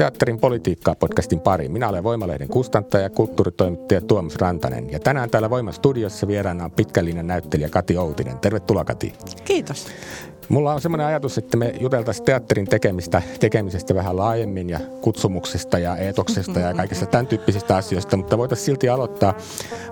Teatterin politiikkaa podcastin pariin. Minä olen Voimalehden kustantaja ja kulttuuritoimittaja Tuomas Rantanen. Ja tänään täällä Voiman studiossa vieraana on pitkällinen näyttelijä Kati Outinen. Tervetuloa Kati. Kiitos. Mulla on semmoinen ajatus, että me juteltaisiin teatterin tekemistä, tekemisestä vähän laajemmin ja kutsumuksesta ja eetoksesta ja kaikista tämän tyyppisistä asioista, mutta voitaisiin silti aloittaa,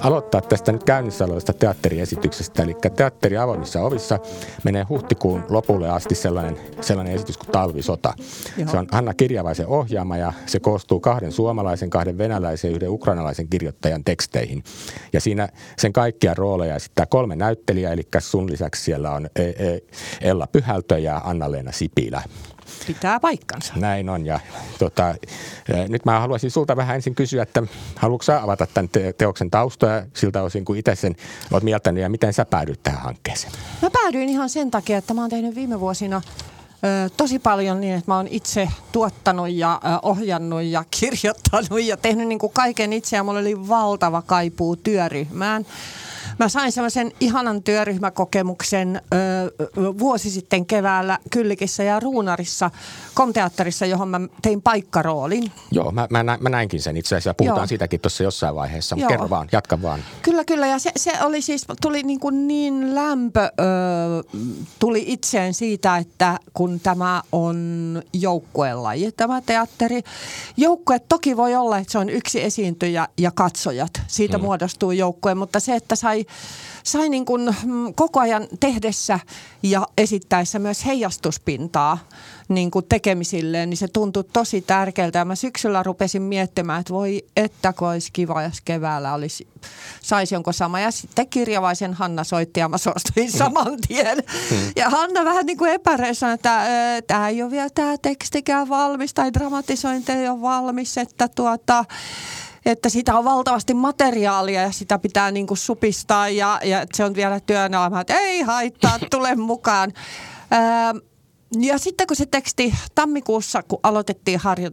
aloittaa tästä nyt käynnissä olevasta teatteriesityksestä. Eli teatteri avoimissa ovissa menee huhtikuun lopulle asti sellainen, sellainen esitys kuin Talvisota. Joo. Se on Hanna Kirjavaisen ohjaama ja se koostuu kahden suomalaisen, kahden venäläisen ja yhden ukrainalaisen kirjoittajan teksteihin. Ja siinä sen kaikkia rooleja esittää kolme näyttelijää, eli sun lisäksi siellä on e, e, Ella Pyhältö ja Anna-Leena Sipilä. Pitää paikkansa. Näin on. Ja, tota, nyt mä haluaisin sulta vähän ensin kysyä, että haluatko sä avata tämän te- teoksen taustoja siltä osin, kun itse sen olet mieltänyt ja miten sä päädyit tähän hankkeeseen? Mä päädyin ihan sen takia, että mä oon tehnyt viime vuosina tosi paljon niin, että mä oon itse tuottanut ja ohjannut ja kirjoittanut ja tehnyt niin kuin kaiken itse ja mulla oli valtava kaipuu työryhmään. Mä sain semmoisen ihanan työryhmäkokemuksen ö, vuosi sitten keväällä Kyllikissä ja Ruunarissa komteatterissa, johon mä tein paikkaroolin. Joo, mä, mä, mä näinkin sen itse asiassa. Puhutaan Joo. siitäkin tuossa jossain vaiheessa. Joo. Kerro vaan, jatka vaan. Kyllä, kyllä. Ja se, se oli siis, tuli niin, kuin niin lämpö, ö, tuli itseen siitä, että kun tämä on joukkuelaji, tämä teatteri. Joukkue toki voi olla, että se on yksi esiintyjä ja katsojat. Siitä hmm. muodostuu joukkue, mutta se, että sai sai niin kuin mm, koko ajan tehdessä ja esittäessä myös heijastuspintaa niin kuin tekemisilleen, niin se tuntui tosi tärkeältä. Ja mä syksyllä rupesin miettimään, että voi että kun olisi kiva, jos keväällä olisi, saisi jonkun sama. Ja sitten kirjavaisen Hanna soitti ja mä suostuin saman tien. Hmm. Ja Hanna vähän niin kuin epäreissaan, että tämä ei ole vielä tämä tekstikään valmis tai dramatisointi ei ole valmis, että tuota että sitä on valtavasti materiaalia ja sitä pitää niin kuin supistaa ja, ja se on vielä työnä, että ei haittaa, tule mukaan. Ää, ja sitten kun se teksti tammikuussa, kun aloitettiin harjo,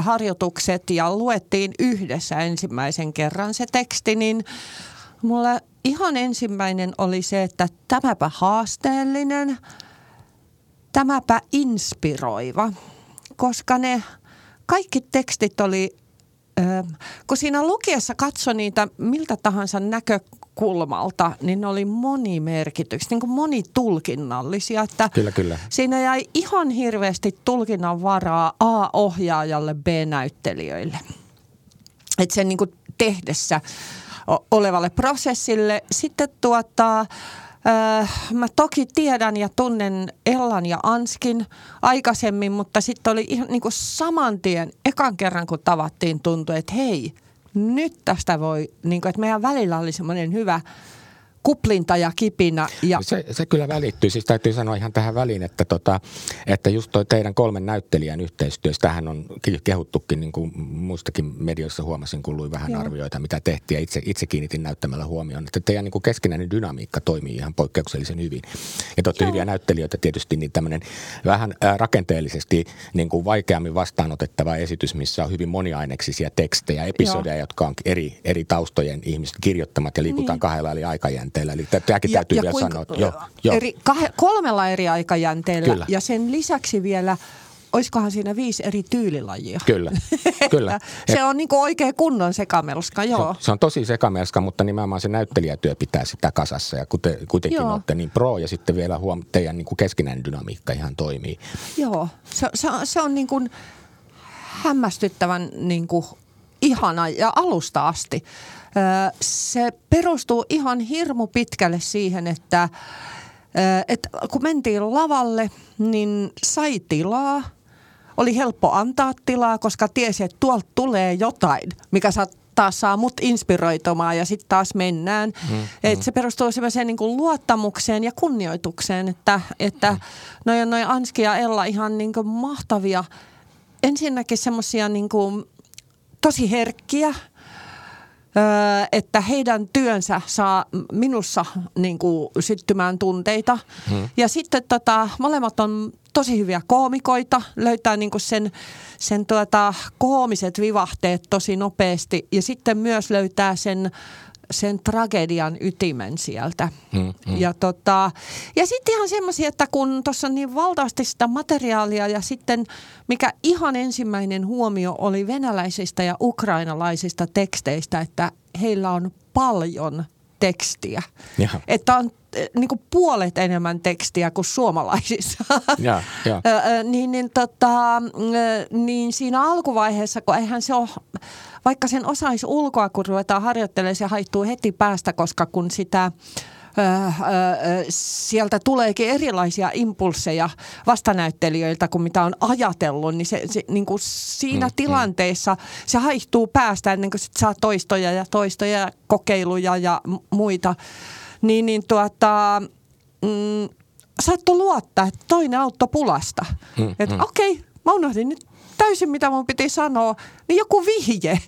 harjoitukset ja luettiin yhdessä ensimmäisen kerran se teksti, niin mulla ihan ensimmäinen oli se, että tämäpä haasteellinen, tämäpä inspiroiva, koska ne kaikki tekstit oli kun siinä lukiessa katsoi niitä miltä tahansa näkökulmalta, niin ne oli monimerkityksiä, niin kuin monitulkinnallisia. Että kyllä, kyllä. Siinä jäi ihan hirveästi tulkinnan varaa A-ohjaajalle, B-näyttelijöille. Että sen niin kuin tehdessä olevalle prosessille. Sitten tuota, Öö, mä toki tiedän ja tunnen Ellan ja Anskin aikaisemmin, mutta sitten oli ihan niin kuin saman tien, ekan kerran kun tavattiin, tuntui, että hei, nyt tästä voi, niin kuin, että meidän välillä oli semmoinen hyvä – kuplinta ja kipinä. Ja... Se, se kyllä välittyy. Siis täytyy sanoa ihan tähän väliin, että, tota, että just toi teidän kolmen näyttelijän yhteistyössä, tähän on kehuttukin niin kuin muistakin medioissa huomasin, kun luin vähän Joo. arvioita, mitä tehtiin ja itse, itse kiinnitin näyttämällä huomioon, että teidän niin kuin keskinäinen dynamiikka toimii ihan poikkeuksellisen hyvin. Ja te olette hyviä näyttelijöitä tietysti, niin tämmöinen vähän rakenteellisesti niin kuin vaikeammin vastaanotettava esitys, missä on hyvin moniaineksisia tekstejä, episodeja, Joo. jotka on eri, eri taustojen ihmiset kirjoittamat ja liikutaan niin. kahdella eli aikajänteellä aikajänteellä. Eli tämäkin ja, täytyy ja vielä kuinka, sanoa. Jo, jo. Eri, kah, kolmella eri aikajänteellä Kyllä. ja sen lisäksi vielä olisikohan siinä viisi eri tyylilajia. Kyllä, kyllä. se on niin oikein kunnon sekamelska, joo. Se, se on tosi sekamelska, mutta nimenomaan se näyttelijätyö pitää sitä kasassa. Ja kuten, kuitenkin joo. olette niin pro ja sitten vielä huom, teidän niin kuin keskinäinen dynamiikka ihan toimii. Joo, se, se, se on niin kuin hämmästyttävän niin kuin ihana ja alusta asti. Se perustuu ihan hirmu pitkälle siihen, että, että kun mentiin lavalle, niin sai tilaa, oli helppo antaa tilaa, koska tiesi, että tuolta tulee jotain, mikä saa taas saa mut inspiroitumaan ja sitten taas mennään. Mm, Et mm. Se perustuu sellaiseen niin luottamukseen ja kunnioitukseen, että, että mm. noin noi Anski ja Ella ihan niin mahtavia. Ensinnäkin semmoisia niin tosi herkkiä, että heidän työnsä saa minussa niin kuin, syttymään tunteita. Hmm. Ja sitten tota, molemmat on tosi hyviä koomikoita, löytää niin kuin sen, sen tuota, koomiset vivahteet tosi nopeasti ja sitten myös löytää sen sen tragedian ytimen sieltä. Mm, mm. Ja, tota, ja sitten ihan semmoisia, että kun tuossa on niin valtavasti sitä materiaalia ja sitten mikä ihan ensimmäinen huomio oli venäläisistä ja ukrainalaisista teksteistä, että heillä on paljon tekstiä. Jaha. Että on eh, niin kuin puolet enemmän tekstiä kuin suomalaisissa. Ja, ja. niin, niin, tota, niin siinä alkuvaiheessa, kun eihän se ole, vaikka sen osaisi ulkoa, kun ruvetaan harjoittelemaan, se haittuu heti päästä, koska kun sitä sieltä tuleekin erilaisia impulseja vastanäyttelijöiltä kuin mitä on ajatellut, niin, se, se, niin kuin siinä mm, mm. tilanteessa se haihtuu päästä ennen kuin sit saa toistoja ja toistoja ja kokeiluja ja muita. Niin, niin tuota, mm, saattoi luottaa, että toinen auttoi pulasta. Mm, että mm. okei, okay, mä unohdin nyt täysin mitä mun piti sanoa, niin joku vihje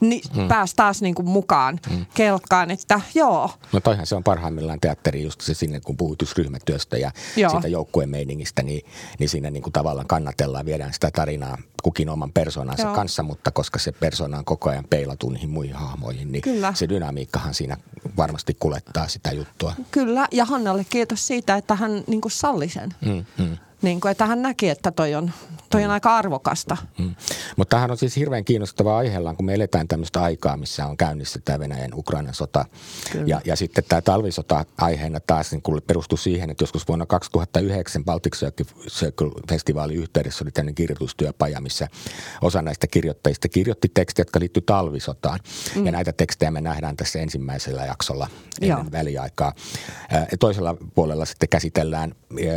niin hmm. pääsi taas niin kuin mukaan hmm. kelkkaan, että joo. No toihan se on parhaimmillaan teatteri just se sinne, kun puhutus ryhmätyöstä ja joo. siitä joukkueen meiningistä, niin, niin siinä niin kuin tavallaan kannatellaan, viedään sitä tarinaa kukin oman persoonansa joo. kanssa, mutta koska se persoona on koko ajan peilatu niihin muihin hahmoihin, niin Kyllä. se dynamiikkahan siinä varmasti kulettaa sitä juttua. Kyllä, ja Hannalle kiitos siitä, että hän niin kuin salli sen. Hmm, hmm. Niin kuin, että hän näki, että toi on, toi on mm. aika arvokasta. Mm. Mutta tämähän on siis hirveän kiinnostava aiheellaan, kun me eletään tämmöistä aikaa, missä on käynnissä tämä Venäjän Ukrainan sota. Ja, ja sitten tämä talvisota aiheena taas niin perustuu siihen, että joskus vuonna 2009 Baltic Circle-festivaalin yhteydessä oli tämmöinen kirjoitustyöpaja, missä osa näistä kirjoittajista kirjoitti tekstejä, jotka liittyy talvisotaan. Mm. Ja näitä tekstejä me nähdään tässä ensimmäisellä jaksolla ennen Joo. väliaikaa. Ja toisella puolella sitten käsitellään,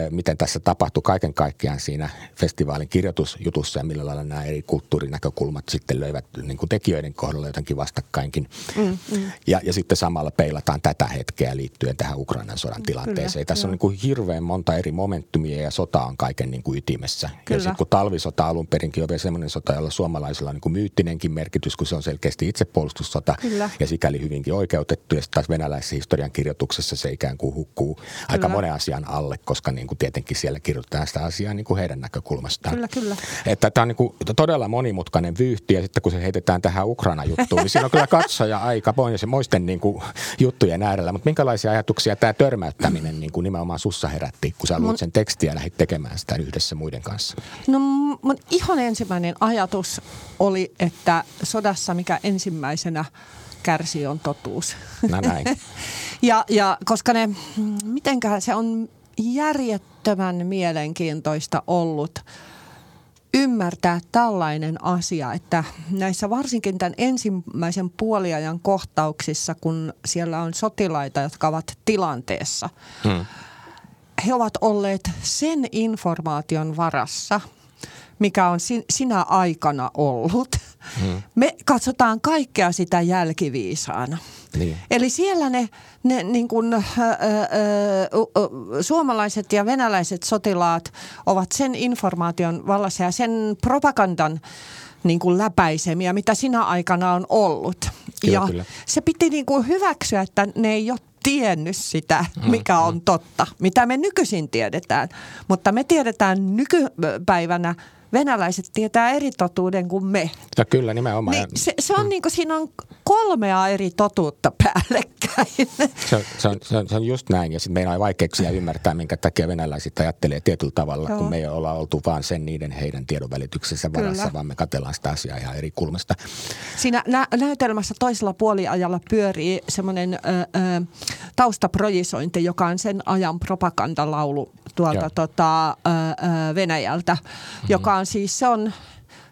miten tässä tapahtui kaiken kaikkiaan siinä festivaalin kirjoitusjutussa ja millä lailla nämä eri kulttuurinäkökulmat sitten löivät niin kuin tekijöiden kohdalla jotenkin vastakkainkin. Mm, mm. Ja, ja sitten samalla peilataan tätä hetkeä liittyen tähän Ukrainan sodan tilanteeseen. Kyllä, Tässä on niin kuin hirveän monta eri momentumia ja sota on kaiken niin kuin ytimessä. Kyllä. Ja sitten kun talvisota alun perinkin on vielä semmoinen sota, jolla suomalaisilla on niin kuin myyttinenkin merkitys, kun se on selkeästi itsepuolustussota Kyllä. ja sikäli hyvinkin oikeutettu. Ja sitten taas venäläisessä historian kirjoituksessa se ikään kuin hukkuu Kyllä. aika monen asian alle, koska niin kuin tietenkin siellä kirjoitetaan sitä asiaa niin kuin heidän näkökulmastaan. Kyllä, kyllä. Että tämä on niin kuin todella monimutkainen vyyhti ja sitten kun se heitetään tähän Ukraina-juttuun, niin siinä on kyllä katsoja aika moisten niin kuin juttujen äärellä. Mutta minkälaisia ajatuksia tämä törmäyttäminen niin kuin nimenomaan sussa herätti, kun sä luit sen tekstiä ja lähdit tekemään sitä yhdessä muiden kanssa? No mun ihan ensimmäinen ajatus oli, että sodassa mikä ensimmäisenä kärsii on totuus. No näin. ja, ja koska ne, mitenkään se on järjettömän mielenkiintoista ollut ymmärtää tällainen asia, että näissä varsinkin tämän ensimmäisen puoliajan kohtauksissa, kun siellä on sotilaita, jotka ovat tilanteessa, hmm. he ovat olleet sen informaation varassa, mikä on sinä aikana ollut. Hmm. Me katsotaan kaikkea sitä jälkiviisaana. Niin. Eli siellä ne, ne niin kuin, ö, ö, ö, suomalaiset ja venäläiset sotilaat ovat sen informaation vallassa ja sen propagandan niin kuin läpäisemiä, mitä sinä aikana on ollut. Kyllä, ja kyllä. se piti niin kuin hyväksyä, että ne ei ole tiennyt sitä, mm, mikä on mm. totta, mitä me nykyisin tiedetään. Mutta me tiedetään nykypäivänä – venäläiset tietää eri totuuden kuin me. Ja kyllä, nimenomaan. Niin se, se on mm. niin kuin, siinä on kolmea eri totuutta päällekkäin. Se on, se on, se on, se on just näin, ja sitten meidän on vaikeuksia ymmärtää, minkä takia venäläiset ajattelee tietyllä tavalla, Joo. kun me ei olla oltu vaan sen niiden heidän tiedon välityksessä varassa, kyllä. vaan me katsellaan sitä asiaa ihan eri kulmasta. Siinä nä- näytelmässä toisella puoliajalla pyörii semmoinen taustaprojisointi, joka on sen ajan propagandalaulu tuolta tota, ö, ö, Venäjältä, mm-hmm. joka on siis, se on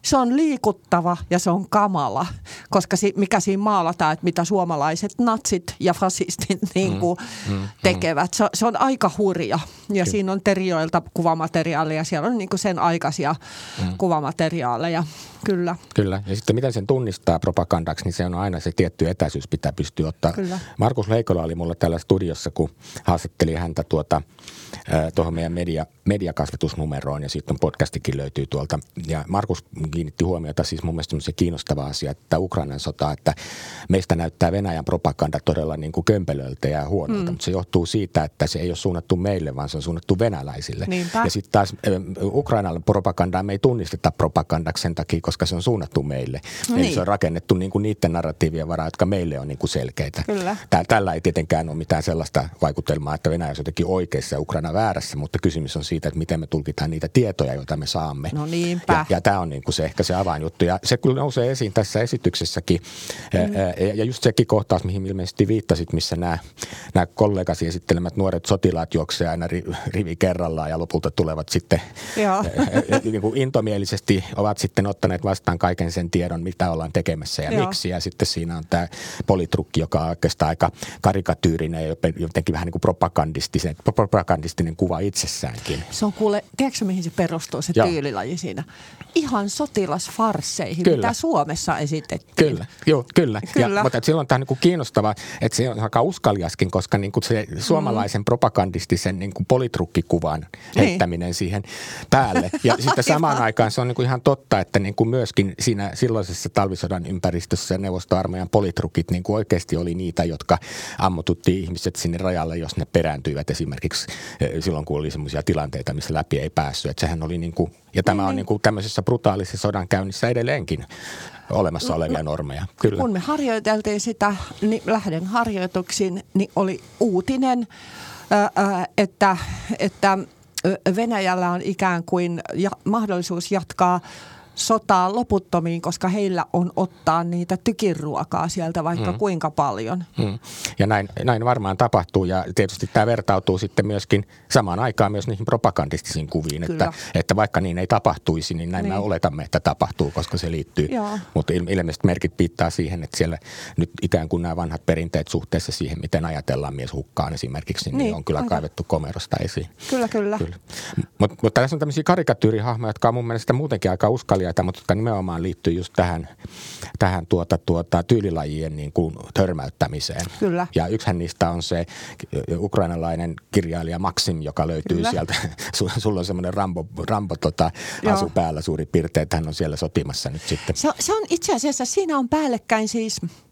se on liikuttava ja se on kamala, koska si, mikä siinä maalataan, että mitä suomalaiset natsit ja fasistit niin kuin mm, mm, tekevät. Se, se on aika hurja ja Kyllä. siinä on terioilta kuvamateriaalia, siellä on niin kuin sen aikaisia mm. kuvamateriaaleja. Kyllä. Kyllä. Ja sitten miten sen tunnistaa propagandaksi, niin se on aina se tietty etäisyys pitää pystyä ottaa. Kyllä. Markus Leikola oli mulla täällä studiossa, kun haastatteli häntä tuota, tuohon meidän media, mediakasvatusnumeroon ja sitten podcastikin löytyy tuolta. Ja Markus kiinnitti huomiota siis mun mielestä se kiinnostava asia, että Ukrainan sota, että meistä näyttää Venäjän propaganda todella niin kuin kömpelöltä ja huonolta, mm. mutta se johtuu siitä, että se ei ole suunnattu meille, vaan se on suunnattu venäläisille. Niinpä. Ja sitten taas Ukrainan propagandaa me ei tunnisteta propagandaksi sen takia, koska se on suunnattu meille. No niin. Eli se on rakennettu niin kuin niiden narratiivien varaa, jotka meille on niin kuin selkeitä. Kyllä. Tällä ei tietenkään ole mitään sellaista vaikutelmaa, että Venäjä on jotenkin oikeassa ja Ukraina väärässä, mutta kysymys on siitä, että miten me tulkitaan niitä tietoja, joita me saamme. No niinpä. Ja, ja tämä on niin kuin se ehkä se avainjuttu. Ja se kyllä nousee esiin tässä esityksessäkin. Mm. Ja just sekin kohtaus, mihin ilmeisesti viittasit, missä nämä, nämä kollegasi esittelemät nuoret sotilaat juoksevat aina rivi kerrallaan ja lopulta tulevat sitten niin kuin intomielisesti ovat sitten ottaneet vastaan kaiken sen tiedon, mitä ollaan tekemässä ja Joo. miksi. Ja sitten siinä on tämä politrukki, joka on oikeastaan aika karikatyyrinen ja jotenkin vähän niin kuin propagandistinen, propagandistinen kuva itsessäänkin. Se on kuule, tiedätkö mihin se perustuu se Joo. tyylilaji siinä? Ihan sotilasfarsseihin, kyllä. mitä Suomessa esitettiin. Kyllä, Joo, kyllä. kyllä. Ja, mutta silloin tämä on niin kiinnostavaa, että se on aika uskaliaskin, koska niin kuin se suomalaisen mm. propagandistisen niin kuin politrukkikuvan niin. heittäminen siihen päälle. Ja sitten samaan aikaan se on niin kuin ihan totta, että niin kuin myöskin siinä silloisessa talvisodan ympäristössä neuvostoarmeijan politrukit niin kuin oikeasti oli niitä, jotka ammututti ihmiset sinne rajalle, jos ne perääntyivät esimerkiksi eh, silloin, kun oli sellaisia tilanteita, missä läpi ei päässyt. Että sehän oli niin kuin, ja tämä niin, on niin kuin tämmöisessä brutaalisessa sodan käynnissä edelleenkin olemassa olevia normeja. Kyllä. Kun me harjoiteltiin sitä, niin lähden harjoituksiin, niin oli uutinen, että, että Venäjällä on ikään kuin mahdollisuus jatkaa sotaa loputtomiin, koska heillä on ottaa niitä tykiruokaa sieltä vaikka mm. kuinka paljon. Mm. Ja näin, näin varmaan tapahtuu ja tietysti tämä vertautuu sitten myöskin samaan aikaan myös niihin propagandistisiin kuviin, että, että vaikka niin ei tapahtuisi, niin näin niin. me oletamme, että tapahtuu, koska se liittyy. Joo. Mutta ilmeisesti merkit piittaa siihen, että siellä nyt ikään kuin nämä vanhat perinteet suhteessa siihen, miten ajatellaan mies hukkaan esimerkiksi, niin, niin on kyllä aika. kaivettu komerosta esiin. Kyllä, kyllä. kyllä. Mutta mut tässä on tämmöisiä karikatyyrihahmoja, jotka on mun mielestä muutenkin aika uskallia kirjailijoita, mutta jotka nimenomaan liittyy just tähän, tähän tuota, tuota, tyylilajien niin kuin törmäyttämiseen. Kyllä. Ja yksihän niistä on se ukrainalainen kirjailija Maxim, joka löytyy Kyllä. sieltä. Sulla on semmoinen Rambo, Rambo tota, asu päällä suurin piirtein, että hän on siellä sotimassa nyt sitten. Se, se on itse asiassa, siinä on päällekkäin siis –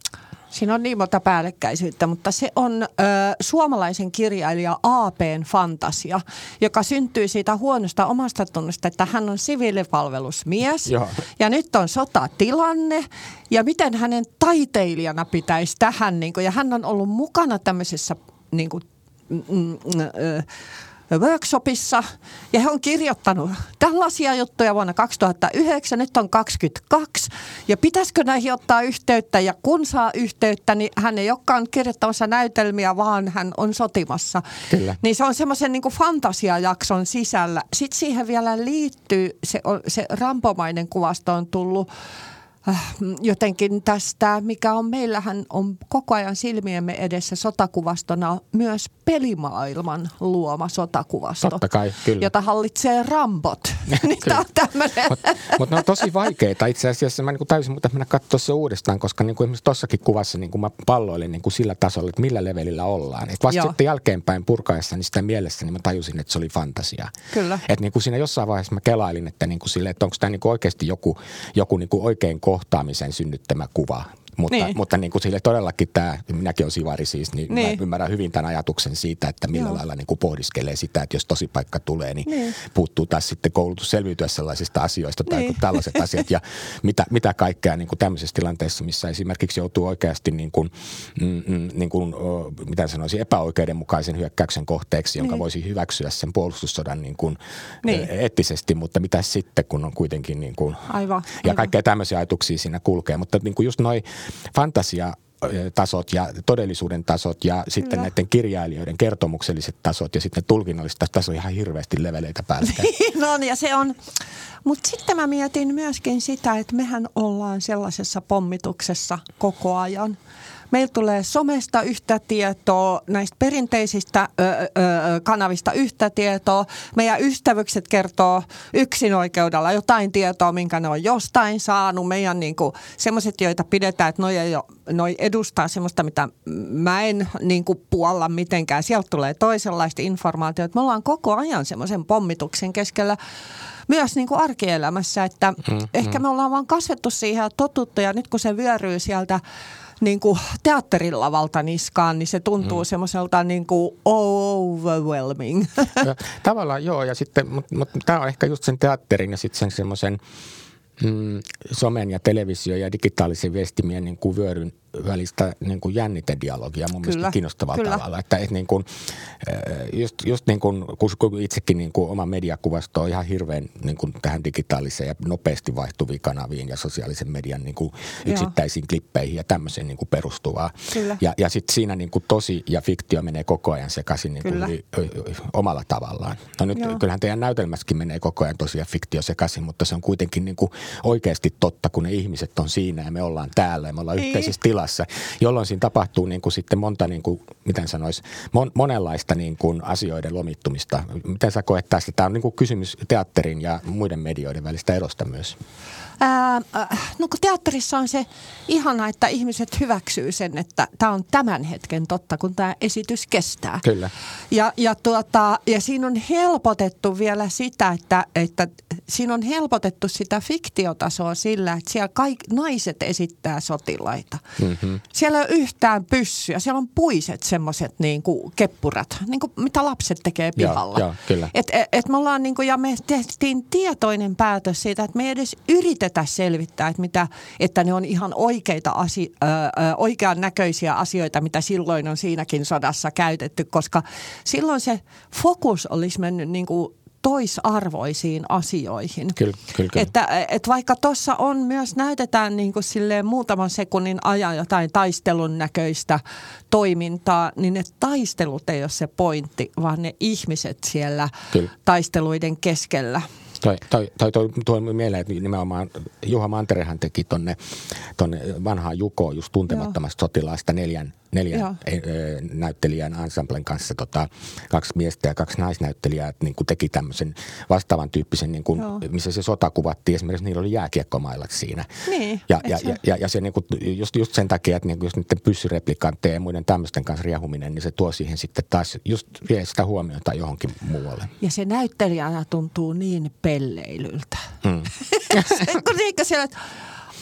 Siinä on niin monta päällekkäisyyttä, mutta se on ö, suomalaisen kirjailija A.P.n fantasia, joka syntyy siitä huonosta omasta tunnosta, että hän on siviilipalvelusmies Joo. ja nyt on sotatilanne ja miten hänen taiteilijana pitäisi tähän, niin kuin, ja hän on ollut mukana tämmöisessä niin kuin, mm, mm, ö, workshopissa ja he on kirjoittanut tällaisia juttuja vuonna 2009, nyt on 22 ja pitäisikö näihin ottaa yhteyttä ja kun saa yhteyttä, niin hän ei olekaan kirjoittamassa näytelmiä, vaan hän on sotimassa. Kyllä. Niin se on semmoisen niin fantasiajakson sisällä. Sitten siihen vielä liittyy, se, se rampomainen kuvasto on tullut jotenkin tästä, mikä on meillähän on koko ajan silmiemme edessä sotakuvastona myös pelimaailman luoma sotakuvasto. Totta kai, kyllä. Jota hallitsee rambot. niin tämä on tämmöinen. Mutta mut ne on tosi vaikeita itse asiassa. Mä niin täysin mutta mennä katsoa se uudestaan, koska niin kuin esimerkiksi tuossakin kuvassa niin kuin mä palloilin niin kuin sillä tasolla, että millä levelillä ollaan. Et vasta Joo. sitten jälkeenpäin purkaessani sitä mielessä, niin mä tajusin, että se oli fantasia. Kyllä. Että niin kuin siinä jossain vaiheessa mä kelailin, että, niin kuin sille, että onko tämä niin kuin oikeasti joku, joku niin kuin oikein kohtaamisen synnyttämä kuva mutta, niin. mutta niin kuin sille todellakin tämä, minäkin olen sivari siis, niin, niin. mä ymmärrän hyvin tämän ajatuksen siitä, että millä Joo. lailla niin kuin pohdiskelee sitä, että jos tosi paikka tulee, niin, niin. puuttuu taas sitten koulutus selviytyä sellaisista asioista tai niin. tällaiset asiat ja mitä, mitä kaikkea niin kuin tämmöisessä tilanteessa, missä esimerkiksi joutuu oikeasti niin kuin, mm, mm niin kuin, mitä sanoisin, epäoikeudenmukaisen hyökkäyksen kohteeksi, jonka niin. voisi hyväksyä sen puolustussodan niin kuin niin. eettisesti, mutta mitä sitten, kun on kuitenkin niin kuin, aivan, ja aivan. kaikkea tämmöisiä ajatuksia siinä kulkee, mutta niin kuin just noin fantasia tasot ja todellisuuden tasot ja sitten Kyllä. näiden kirjailijoiden kertomukselliset tasot ja sitten tulkinnalliset tasot, tässä on ihan hirveästi leveleitä päällekkäin. no niin, ja se on. Mutta sitten mä mietin myöskin sitä, että mehän ollaan sellaisessa pommituksessa koko ajan. Meillä tulee somesta yhtä tietoa, näistä perinteisistä ö, ö, kanavista yhtä tietoa. Meidän ystävykset kertoo yksin oikeudella jotain tietoa, minkä ne on jostain saanut. Meidän niinku, semmoiset, joita pidetään, että noi, ei ole, noi edustaa semmoista, mitä mä en niinku, puolla mitenkään. Sieltä tulee toisenlaista informaatiota. Me ollaan koko ajan semmoisen pommituksen keskellä myös niin kuin arkielämässä, että mm, ehkä me ollaan vaan kasvettu siihen ja totuttu ja nyt kun se vyöryy sieltä niin kuin teatterilavalta niskaan, niin se tuntuu mm. semmoiselta niin kuin overwhelming. Ja, tavallaan joo, ja sitten, mutta mut, tämä on ehkä just sen teatterin ja sitten sen semmoisen mm, somen ja televisio ja digitaalisen viestimien niin kuin vyöryn välistä niin kuin jännitedialogia mun kyllä, mielestä kiinnostavalla kyllä. tavalla. Että, että niin kuin, just, just niin kuin, kun itsekin niin kuin oma mediakuvasto on ihan hirveän niin kuin tähän digitaaliseen ja nopeasti vaihtuviin kanaviin ja sosiaalisen median niin kuin yksittäisiin klippeihin ja tämmöiseen niin kuin perustuvaa. Kyllä. Ja, ja sitten siinä niin kuin tosi ja fiktio menee koko ajan sekaisin niin kuin y, y, omalla tavallaan. No nyt Joo. kyllähän teidän näytelmässäkin menee koko ajan tosi ja fiktio sekaisin, mutta se on kuitenkin niin kuin oikeasti totta, kun ne ihmiset on siinä ja me ollaan täällä ja me ollaan yhteisessä tilassa tilassa, jolloin siinä tapahtuu niin kuin sitten monta, niin kuin, miten sanois, mon, monenlaista niin kuin asioiden lomittumista. Miten sä koet tästä? Tämä on niin kuin kysymys teatterin ja muiden medioiden välistä erosta myös. Ää, no kun teatterissa on se ihana, että ihmiset hyväksyy sen, että tämä on tämän hetken totta, kun tämä esitys kestää. Kyllä. Ja, ja, tuota, ja siinä on helpotettu vielä sitä, että, että siinä on helpotettu sitä fiktiotasoa sillä, että siellä kaikki naiset esittää sotilaita. Mm-hmm. Siellä ei ole yhtään pyssyä. Siellä on puiset semmoiset niin kuin keppurat, niin kuin mitä lapset tekee pihalla. Joo, joo, kyllä. Et, et, et me ollaan niin kuin, ja me tehtiin tietoinen päätös siitä, että me ei edes yritetä selvittää, että, mitä, että ne on ihan oikeita asi, ö, ö, oikean näköisiä asioita, mitä silloin on siinäkin sodassa käytetty, koska silloin se fokus olisi mennyt niin kuin toisarvoisiin asioihin. Kyllä, kyllä, kyllä. Että, että vaikka tuossa on myös, näytetään niin kuin silleen muutaman sekunnin ajan jotain taistelun näköistä toimintaa, niin ne taistelut ei ole se pointti, vaan ne ihmiset siellä kyllä. taisteluiden keskellä. Toi, toi, toi, toi tuo mieleen, että nimenomaan Juha Manterehan teki tonne, tonne vanhaan Jukoon just tuntemattomasta sotilaasta neljän, neljän näyttelijän ensemblen kanssa tota, kaksi miestä ja kaksi naisnäyttelijää että niin kuin teki tämmöisen vastaavan tyyppisen, niin kuin, missä se sota kuvattiin. Esimerkiksi niillä oli jääkiekkomailat siinä. Niin, ja, ja, ja, ja, ja, se niin kuin, just, just sen takia, että niin kuin, jos niiden pyssyreplikantteja ja muiden tämmöisten kanssa riehuminen, niin se tuo siihen sitten taas just vie sitä huomiota johonkin muualle. Ja se näyttelijänä tuntuu niin pelleilyltä. Mm. kun siellä, että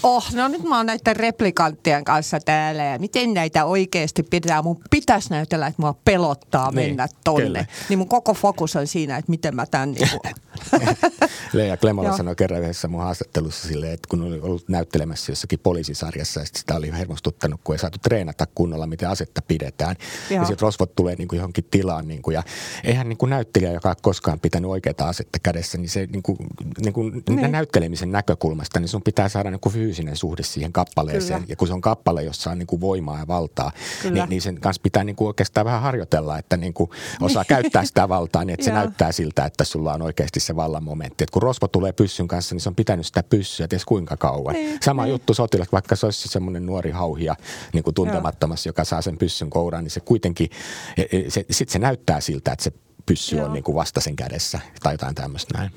oh, no nyt mä oon näiden replikanttien kanssa täällä ja miten näitä oikeasti pitää. Mun pitäisi näytellä, että mua pelottaa niin, mennä tonne. Kyllä. Niin mun koko fokus on siinä, että miten mä tämän niin kuin... Leija Klemola sanoi kerran yhdessä mun haastattelussa silleen, että kun oli ollut näyttelemässä jossakin poliisisarjassa ja sitä oli hermostuttanut, kun ei saatu treenata kunnolla, miten asetta pidetään. Joo. Ja sitten rosvot tulee niin kuin johonkin tilaan. Niin kuin, ja eihän niin kuin näyttelijä, joka on koskaan pitänyt oikeaa asetta kädessä, niin se niin kuin, niin kuin niin. näyttelemisen näkökulmasta, niin sun pitää saada niin kuin fyysinen suhde siihen kappaleeseen. Kyllä. Ja kun se on kappale, jossa on niin kuin voimaa ja valtaa, niin, niin sen kanssa pitää niin kuin oikeastaan vähän harjoitella, että niin kuin osaa käyttää sitä valtaa niin, että se näyttää siltä, että sulla on oikeasti se vallan momentti. Että kun rosvo tulee pyssyn kanssa, niin se on pitänyt sitä pyssyä ties kuinka kauan. Niin, Sama niin. juttu sotilas, vaikka se olisi semmoinen nuori hauhia niin kuin tuntemattomassa, joka saa sen pyssyn kouraan, niin se kuitenkin, e, e, se, sitten se näyttää siltä, että se pyssy Joo. on niin kuin vasta sen kädessä tai jotain tämmöistä näin.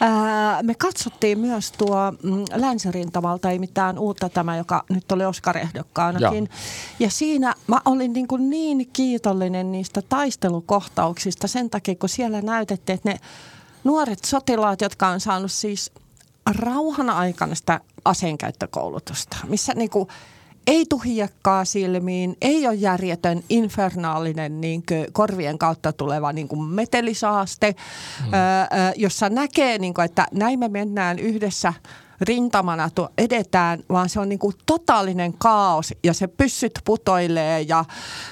Ää, me katsottiin myös tuo mm, Länsirintamalta, ei mitään uutta tämä, joka nyt oli Oscar-ehdokkaanakin. Ja siinä mä olin niin, kuin niin kiitollinen niistä taistelukohtauksista sen takia, kun siellä näytettiin, että ne nuoret sotilaat, jotka on saanut siis rauhan aikana sitä aseenkäyttökoulutusta, missä niin kuin ei tuhiekkaa silmiin, ei ole järjetön infernaalinen niin korvien kautta tuleva niin kuin metelisaaste, mm. öö, jossa näkee, niin kuin, että näin me mennään yhdessä rintamana tu- edetään, vaan se on niin kuin totaalinen kaos ja se pyssyt putoilee ja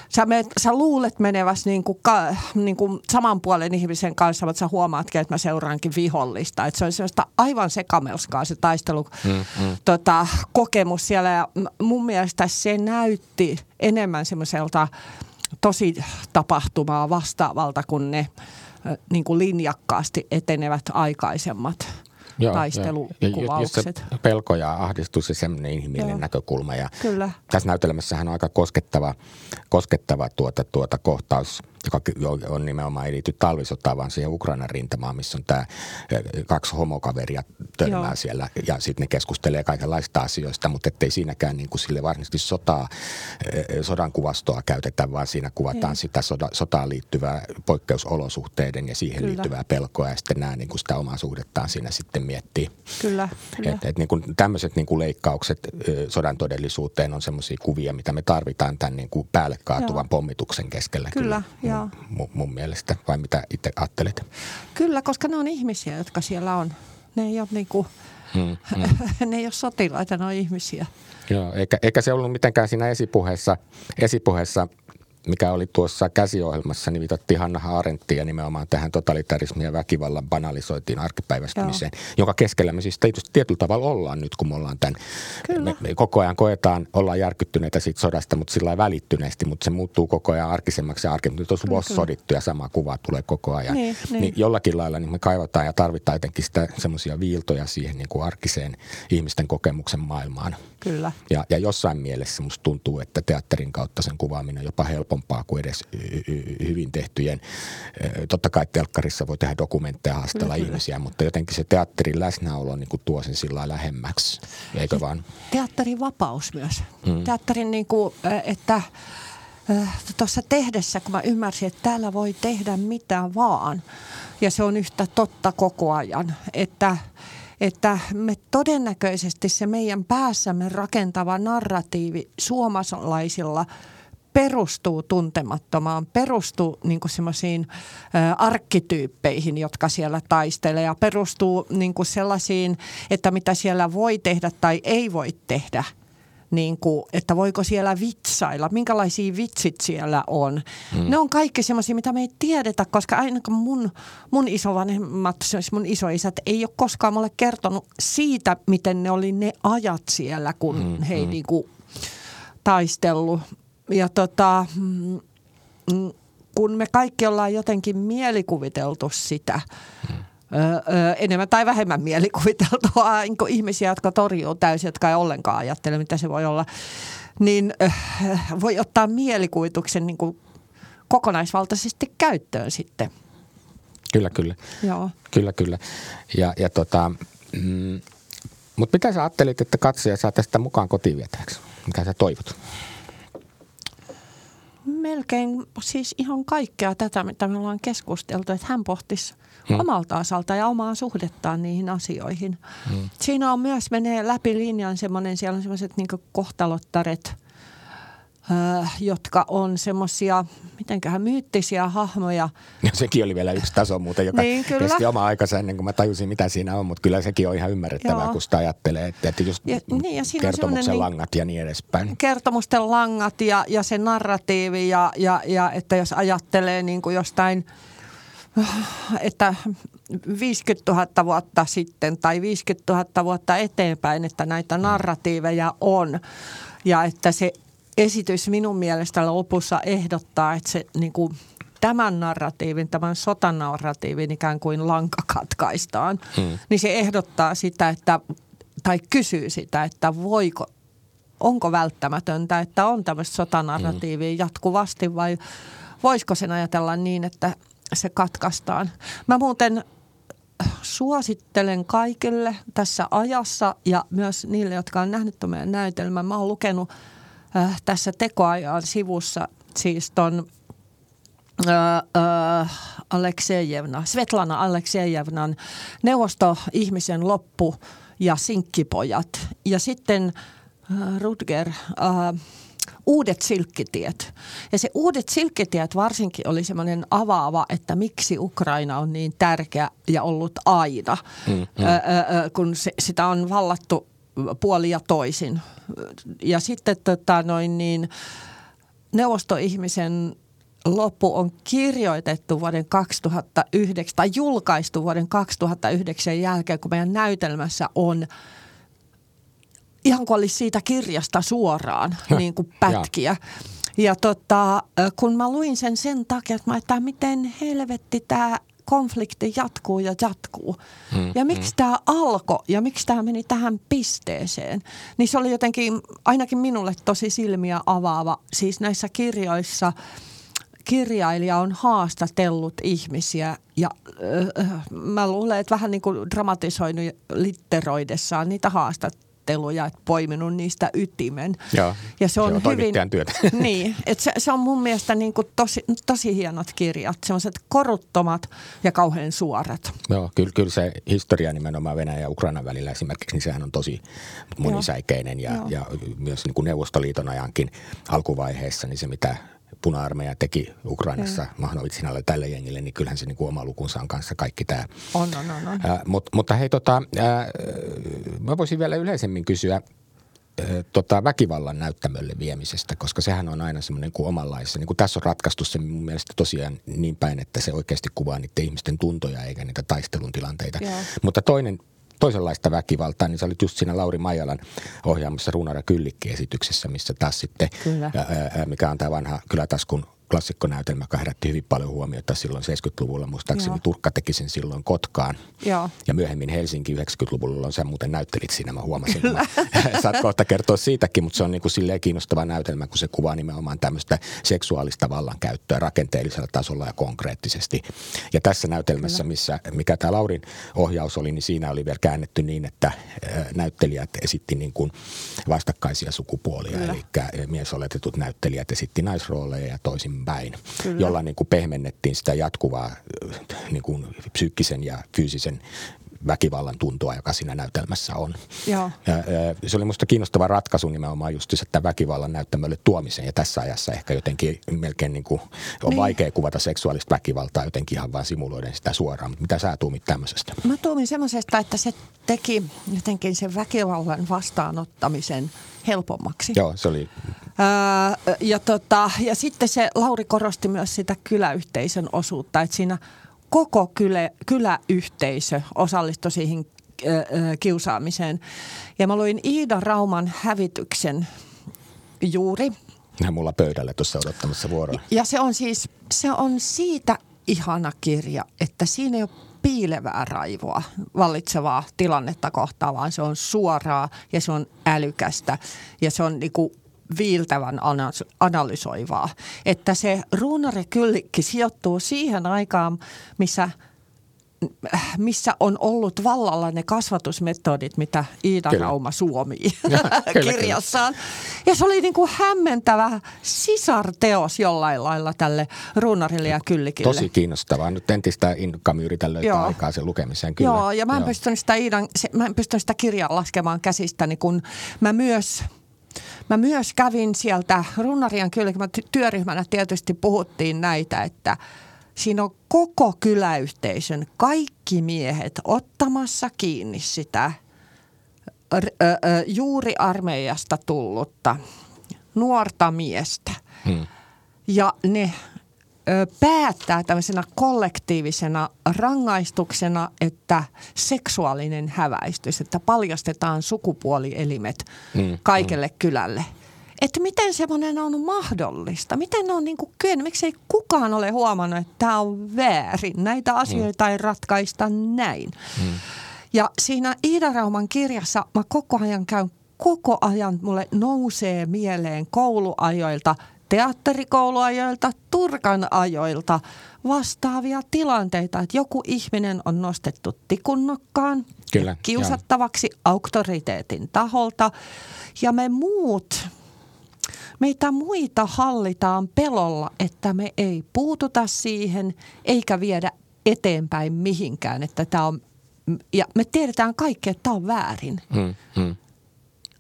sä, menet, sä luulet meneväs niin kuin ka, niin kuin saman puolen ihmisen kanssa, mutta sä huomaatkin, että mä seuraankin vihollista. Että se on sellaista aivan sekamelskaa se taistelu mm, mm. Tota, kokemus siellä ja mun mielestä se näytti enemmän semmoiselta tosi tapahtumaa vastaavalta kuin ne niin kuin linjakkaasti etenevät aikaisemmat Joo, taistelukuvaukset. Jo, pelko ja ahdistus ja semmoinen inhimillinen Joo. näkökulma. Ja Kyllä. Tässä näytelmässähän on aika koskettava, koskettava tuota, tuota kohtaus – joka on nimenomaan ei liity talvisotaan, vaan siihen Ukrainan rintamaan, missä on tämä kaksi homokaveria törmää Joo. siellä ja sitten ne keskustelee kaikenlaista asioista, mutta ettei siinäkään niin kuin sille varsinaisesti sotaa, sodan kuvastoa käytetä, vaan siinä kuvataan Ei. sitä soda, sotaan liittyvää poikkeusolosuhteiden ja siihen kyllä. liittyvää pelkoa ja sitten nämä niin kuin sitä omaa suhdettaan siinä sitten miettii. Kyllä, kyllä. Et, et niin kuin tämmöiset niin kuin leikkaukset sodan todellisuuteen on semmoisia kuvia, mitä me tarvitaan tämän niin kuin päälle kaatuvan Joo. pommituksen keskellä. Kyllä, kyllä Joo. Mun, mun mielestä, vai mitä itse ajattelit? Kyllä, koska ne on ihmisiä, jotka siellä on. Ne ei ole, niinku, hmm, hmm. ne ei ole sotilaita, ne on ihmisiä. Joo, eikä, eikä se ollut mitenkään siinä esipuheessa, esipuheessa mikä oli tuossa käsiohjelmassa, niin viitattiin Hanna Aarenttia nimenomaan tähän totalitarismin ja väkivallan banalisoitiin arkipäivästymiseen, Joo. jonka keskellä me siis tietysti tietyllä tavalla ollaan nyt, kun me ollaan tämän, me, me koko ajan koetaan, ollaan järkyttyneitä siitä sodasta, mutta sillä välittyneesti, mutta se muuttuu koko ajan arkisemmaksi ja arkemmin. Nyt on sodittu ja sama kuva tulee koko ajan. Niin, niin. niin jollakin lailla niin me kaivataan ja tarvitaan jotenkin sitä semmoisia viiltoja siihen niin kuin arkiseen ihmisten kokemuksen maailmaan. Kyllä. Ja, ja jossain mielessä musta tuntuu, että teatterin kautta sen kuvaaminen on jopa helpompaa kuin edes hyvin tehtyjen. Totta kai telkkarissa voi tehdä dokumentteja, haastella Kyllä. ihmisiä, mutta jotenkin se teatterin läsnäolo niin kuin tuo sen sillä lähemmäksi, eikö vaan? Teatterin vapaus myös. Mm. Teatterin, niin kuin, että tuossa tehdessä, kun mä ymmärsin, että täällä voi tehdä mitä vaan. Ja se on yhtä totta koko ajan, että – että me todennäköisesti se meidän päässämme rakentava narratiivi suomalaisilla perustuu tuntemattomaan, perustuu niin semmoisiin arkkityyppeihin, jotka siellä taistelee ja perustuu niin sellaisiin, että mitä siellä voi tehdä tai ei voi tehdä – niin kuin, että voiko siellä vitsailla, minkälaisia vitsit siellä on. Mm. Ne on kaikki semmoisia, mitä me ei tiedetä, koska ainakaan mun, mun isovanhemmat, siis mun isoisät, ei ole koskaan mulle kertonut siitä, miten ne oli ne ajat siellä, kun mm, he mm. niin kuin taistellut. Ja tota, mm, mm, kun me kaikki ollaan jotenkin mielikuviteltu sitä, öö, enemmän tai vähemmän mielikuviteltua niin ihmisiä, jotka torjuu täysin, jotka ei ollenkaan ajattele, mitä se voi olla, niin öö, voi ottaa mielikuvituksen niin kuin kokonaisvaltaisesti käyttöön sitten. Kyllä, kyllä. Joo. Kyllä, kyllä. Ja, ja tota, mm, mutta mitä sä ajattelit, että katsoja saa tästä mukaan kotiin Mikä sä toivot? Melkein siis ihan kaikkea tätä, mitä me ollaan keskusteltu, että hän pohtisi – hmm. omalta osalta ja omaa suhdettaan niihin asioihin. Hmm. Siinä on myös, menee läpi linjan semmoinen, siellä on semmoiset niin kohtalottaret, jotka on semmoisia, mitenköhän myyttisiä hahmoja. Ja sekin oli vielä yksi taso muuten, joka niin, kyllä. kesti oma aikansa ennen kuin mä tajusin, mitä siinä on, mutta kyllä sekin on ihan ymmärrettävää, Joo. kun sitä ajattelee, että, että just ja, niin, ja kertomuksen niin, langat ja niin edespäin. Kertomusten langat ja, ja se narratiivi ja, ja, ja että jos ajattelee niin kuin jostain – että 50 000 vuotta sitten tai 50 000 vuotta eteenpäin, että näitä narratiiveja on. Ja että se esitys minun mielestä lopussa ehdottaa, että se niin kuin tämän narratiivin, tämän sotanarratiivin ikään kuin lanka katkaistaan, hmm. niin se ehdottaa sitä, että, tai kysyy sitä, että voiko, onko välttämätöntä, että on tämmöistä sotanarratiivia hmm. jatkuvasti vai voisiko sen ajatella niin, että se katkaistaan. Mä muuten suosittelen kaikille tässä ajassa ja myös niille, jotka on nähnyt meidän näytelmän. Mä oon lukenut äh, tässä tekoajan sivussa siis ton äh, äh, Aleksejevna, Svetlana Aleksejevnan neuvosto-ihmisen loppu ja sinkkipojat. Ja sitten äh, Rutger äh, uudet silkkitiet. Ja se uudet silkkitiet varsinkin oli semmoinen avaava, että miksi Ukraina on niin tärkeä ja ollut aina, mm, mm. Ö, kun se, sitä on vallattu puoli ja toisin. Ja sitten tota, noin niin, neuvostoihmisen loppu on kirjoitettu vuoden 2009 tai julkaistu vuoden 2009 jälkeen, kun meidän näytelmässä on ihan kuin olisi siitä kirjasta suoraan niin kuin pätkiä. Ja tota, kun mä luin sen sen takia, että mä että miten helvetti tämä konflikti jatkuu ja jatkuu. Mm, ja miksi mm. tämä alkoi ja miksi tämä meni tähän pisteeseen. Niin se oli jotenkin ainakin minulle tosi silmiä avaava. Siis näissä kirjoissa kirjailija on haastatellut ihmisiä ja äh, mä luulen, että vähän niin kuin dramatisoinut litteroidessaan niitä haastatteluja haastatteluja, että poiminut niistä ytimen. Joo, ja se on, se on hyvin, työtä. Niin, että se, se on mun mielestä niin kuin tosi, tosi hienot kirjat, semmoiset koruttomat ja kauhean suorat. Joo, kyllä, kyllä se historia nimenomaan Venäjän ja Ukrainan välillä esimerkiksi, niin sehän on tosi monisäikeinen ja, ja myös niin kuin Neuvostoliiton ajankin alkuvaiheessa, niin se mitä puna-armeija teki Ukrainassa mm. Mahnovitsin alle tälle jengille, niin kyllähän se niin kuin oma lukunsa on kanssa kaikki tämä. On, on, on. on. Äh, mut, mutta hei, tota, äh, mä voisin vielä yleisemmin kysyä äh, tota, väkivallan näyttämölle viemisestä, koska sehän on aina semmoinen kuin omanlaissa. Niin kuin tässä on ratkaistu se mun mielestä tosiaan niin päin, että se oikeasti kuvaa niiden ihmisten tuntoja eikä niitä taistelun tilanteita. Joo. Mutta toinen toisenlaista väkivaltaa, niin sä olit just siinä Lauri Maijalan ohjaamassa Runara Kyllikki-esityksessä, missä taas sitten, ää, mikä on tämä vanha Kylätaskun klassikkonäytelmä, joka herätti hyvin paljon huomiota silloin 70-luvulla. Muistaakseni Joo. Turkka teki sen silloin Kotkaan. Joo. Ja myöhemmin Helsinki 90-luvulla, sä muuten näyttelit siinä, mä huomasin. Kyllä. Saat kohta kertoa siitäkin, mutta se on niin kuin silleen kiinnostava näytelmä, kun se kuvaa nimenomaan tämmöistä seksuaalista vallankäyttöä rakenteellisella tasolla ja konkreettisesti. Ja tässä näytelmässä, missä, mikä tämä Laurin ohjaus oli, niin siinä oli vielä käännetty niin, että näyttelijät esitti niin kuin vastakkaisia sukupuolia. Kyllä. Eli miesoletetut näyttelijät esitti naisrooleja ja toisin päin, Kyllä. jolla niin kuin pehmennettiin sitä jatkuvaa niin kuin psyykkisen ja fyysisen väkivallan tuntua, joka siinä näytelmässä on. Joo. Ja, se oli minusta kiinnostava ratkaisu nimenomaan just että väkivallan näyttämölle tuomisen ja tässä ajassa ehkä jotenkin melkein niin kuin on niin. vaikea kuvata seksuaalista väkivaltaa jotenkin ihan vaan simuloiden sitä suoraan. Mutta mitä sä tuumit tämmöisestä? Mä tuumin semmoisesta, että se teki jotenkin sen väkivallan vastaanottamisen helpommaksi. Joo, se oli ja, tota, ja sitten se Lauri korosti myös sitä kyläyhteisön osuutta, että siinä koko kylä, kyläyhteisö osallistui siihen kiusaamiseen. Ja mä luin Iida Rauman hävityksen juuri. Ja mulla pöydällä tuossa odottamassa vuoroa. Ja se on siis, se on siitä ihana kirja, että siinä ei ole piilevää raivoa vallitsevaa tilannetta kohtaan, vaan se on suoraa ja se on älykästä ja se on niinku viiltävän analysoivaa. Että se ruunari kyllikki sijoittuu siihen aikaan, missä missä on ollut vallalla ne kasvatusmetodit, mitä Iida kyllä. Rauma suomi kirjassaan. Ja se oli niin kuin hämmentävä sisarteos jollain lailla tälle ruunarille ja kyllikille. Tosi kiinnostavaa. Nyt entistä innokkaammin yritän löytää Joo. aikaa sen lukemiseen. Kyllä. Joo, ja mä en, Pystynyt sitä Iidan, mä en pystynyt sitä kirjaa laskemaan käsistäni, kun mä myös – Mä myös kävin sieltä Runnarian kyllä, työryhmänä tietysti puhuttiin näitä, että siinä on koko kyläyhteisön kaikki miehet ottamassa kiinni sitä juuri armeijasta tullutta nuorta miestä. Hmm. Ja ne päättää tämmöisenä kollektiivisena rangaistuksena, että seksuaalinen häväistys, että paljastetaan sukupuolielimet mm, kaikelle mm. kylälle. Että miten semmoinen on mahdollista? Miten ne on niin kuin kyennyt? Miksi ei kukaan ole huomannut, että tämä on väärin? Näitä asioita mm. ei ratkaista näin. Mm. Ja siinä Iida Rauman kirjassa mä koko ajan käyn koko ajan mulle nousee mieleen kouluajoilta teatterikouluajoilta, Turkan ajoilta vastaavia tilanteita, että joku ihminen on nostettu tikunnokkaan Kyllä, kiusattavaksi ja. auktoriteetin taholta ja me muut, meitä muita hallitaan pelolla, että me ei puututa siihen eikä viedä eteenpäin mihinkään, että tämä on ja me tiedetään kaikki, että tämä on väärin. Hmm, hmm.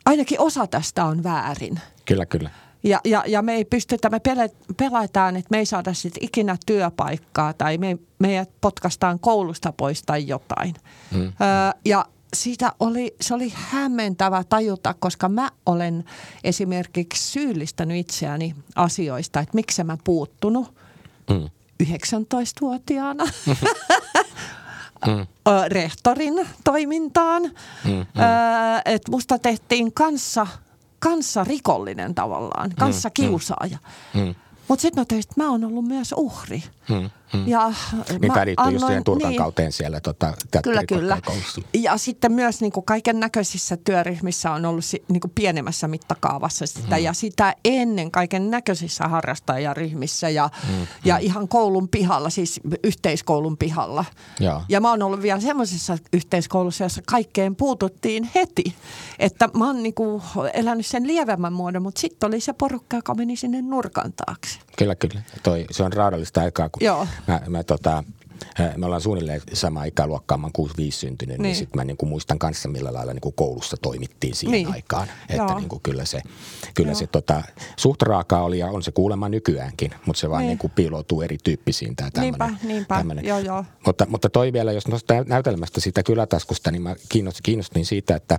Ainakin osa tästä on väärin. Kyllä, kyllä. Ja, ja, ja me ei pystytä, me pelätään, että me ei saada sitten ikinä työpaikkaa tai me, meidät potkastaan koulusta pois tai jotain. Mm. Öö, ja siitä oli, se oli hämmentävä tajuta, koska mä olen esimerkiksi syyllistänyt itseäni asioista, että miksi mä puuttunut mm. 19-vuotiaana mm. rehtorin toimintaan. Mm, mm. Että musta tehtiin kanssa, kanssa rikollinen tavallaan, kanssa mm, kiusaaja. Mm. Mutta sitten mä tein, että mä oon ollut myös uhri. Hmm, hmm. Ja niin tämä liittyy just siihen Turkan niin, kauteen siellä tota, Kyllä, kyllä. Ja sitten myös niin kuin kaiken näköisissä työryhmissä on ollut niin kuin pienemmässä mittakaavassa sitä. Hmm. Ja sitä ennen kaiken näköisissä harrastajaryhmissä ja, hmm, ja hmm. ihan koulun pihalla, siis yhteiskoulun pihalla. Ja, ja mä oon ollut vielä semmoisessa yhteiskoulussa, jossa kaikkeen puututtiin heti. Että mä oon niin kuin elänyt sen lievemmän muodon, mutta sitten oli se porukka, joka meni sinne nurkan taakse. Kyllä, kyllä. Toi, se on raadallista aikaa, kun Joo. Mä, mä tota, me ollaan suunnilleen sama ikäluokkaa, mä oon 65 syntynyt, niin, niin sitten mä niin kuin muistan kanssa millä lailla niin kuin koulussa toimittiin siihen niin. aikaan. Että niin kuin kyllä se, kyllä se tota, suht raakaa oli ja on se kuulemma nykyäänkin, mutta se vaan niin. Niin kuin piiloutuu erityyppisiin tämä tämmöinen. Niinpä, niinpä. Tämmönen. Joo, joo. Mutta, mutta toi vielä, jos nostaa näytelmästä siitä kylätaskusta, niin mä kiinnostin, kiinnostin siitä, että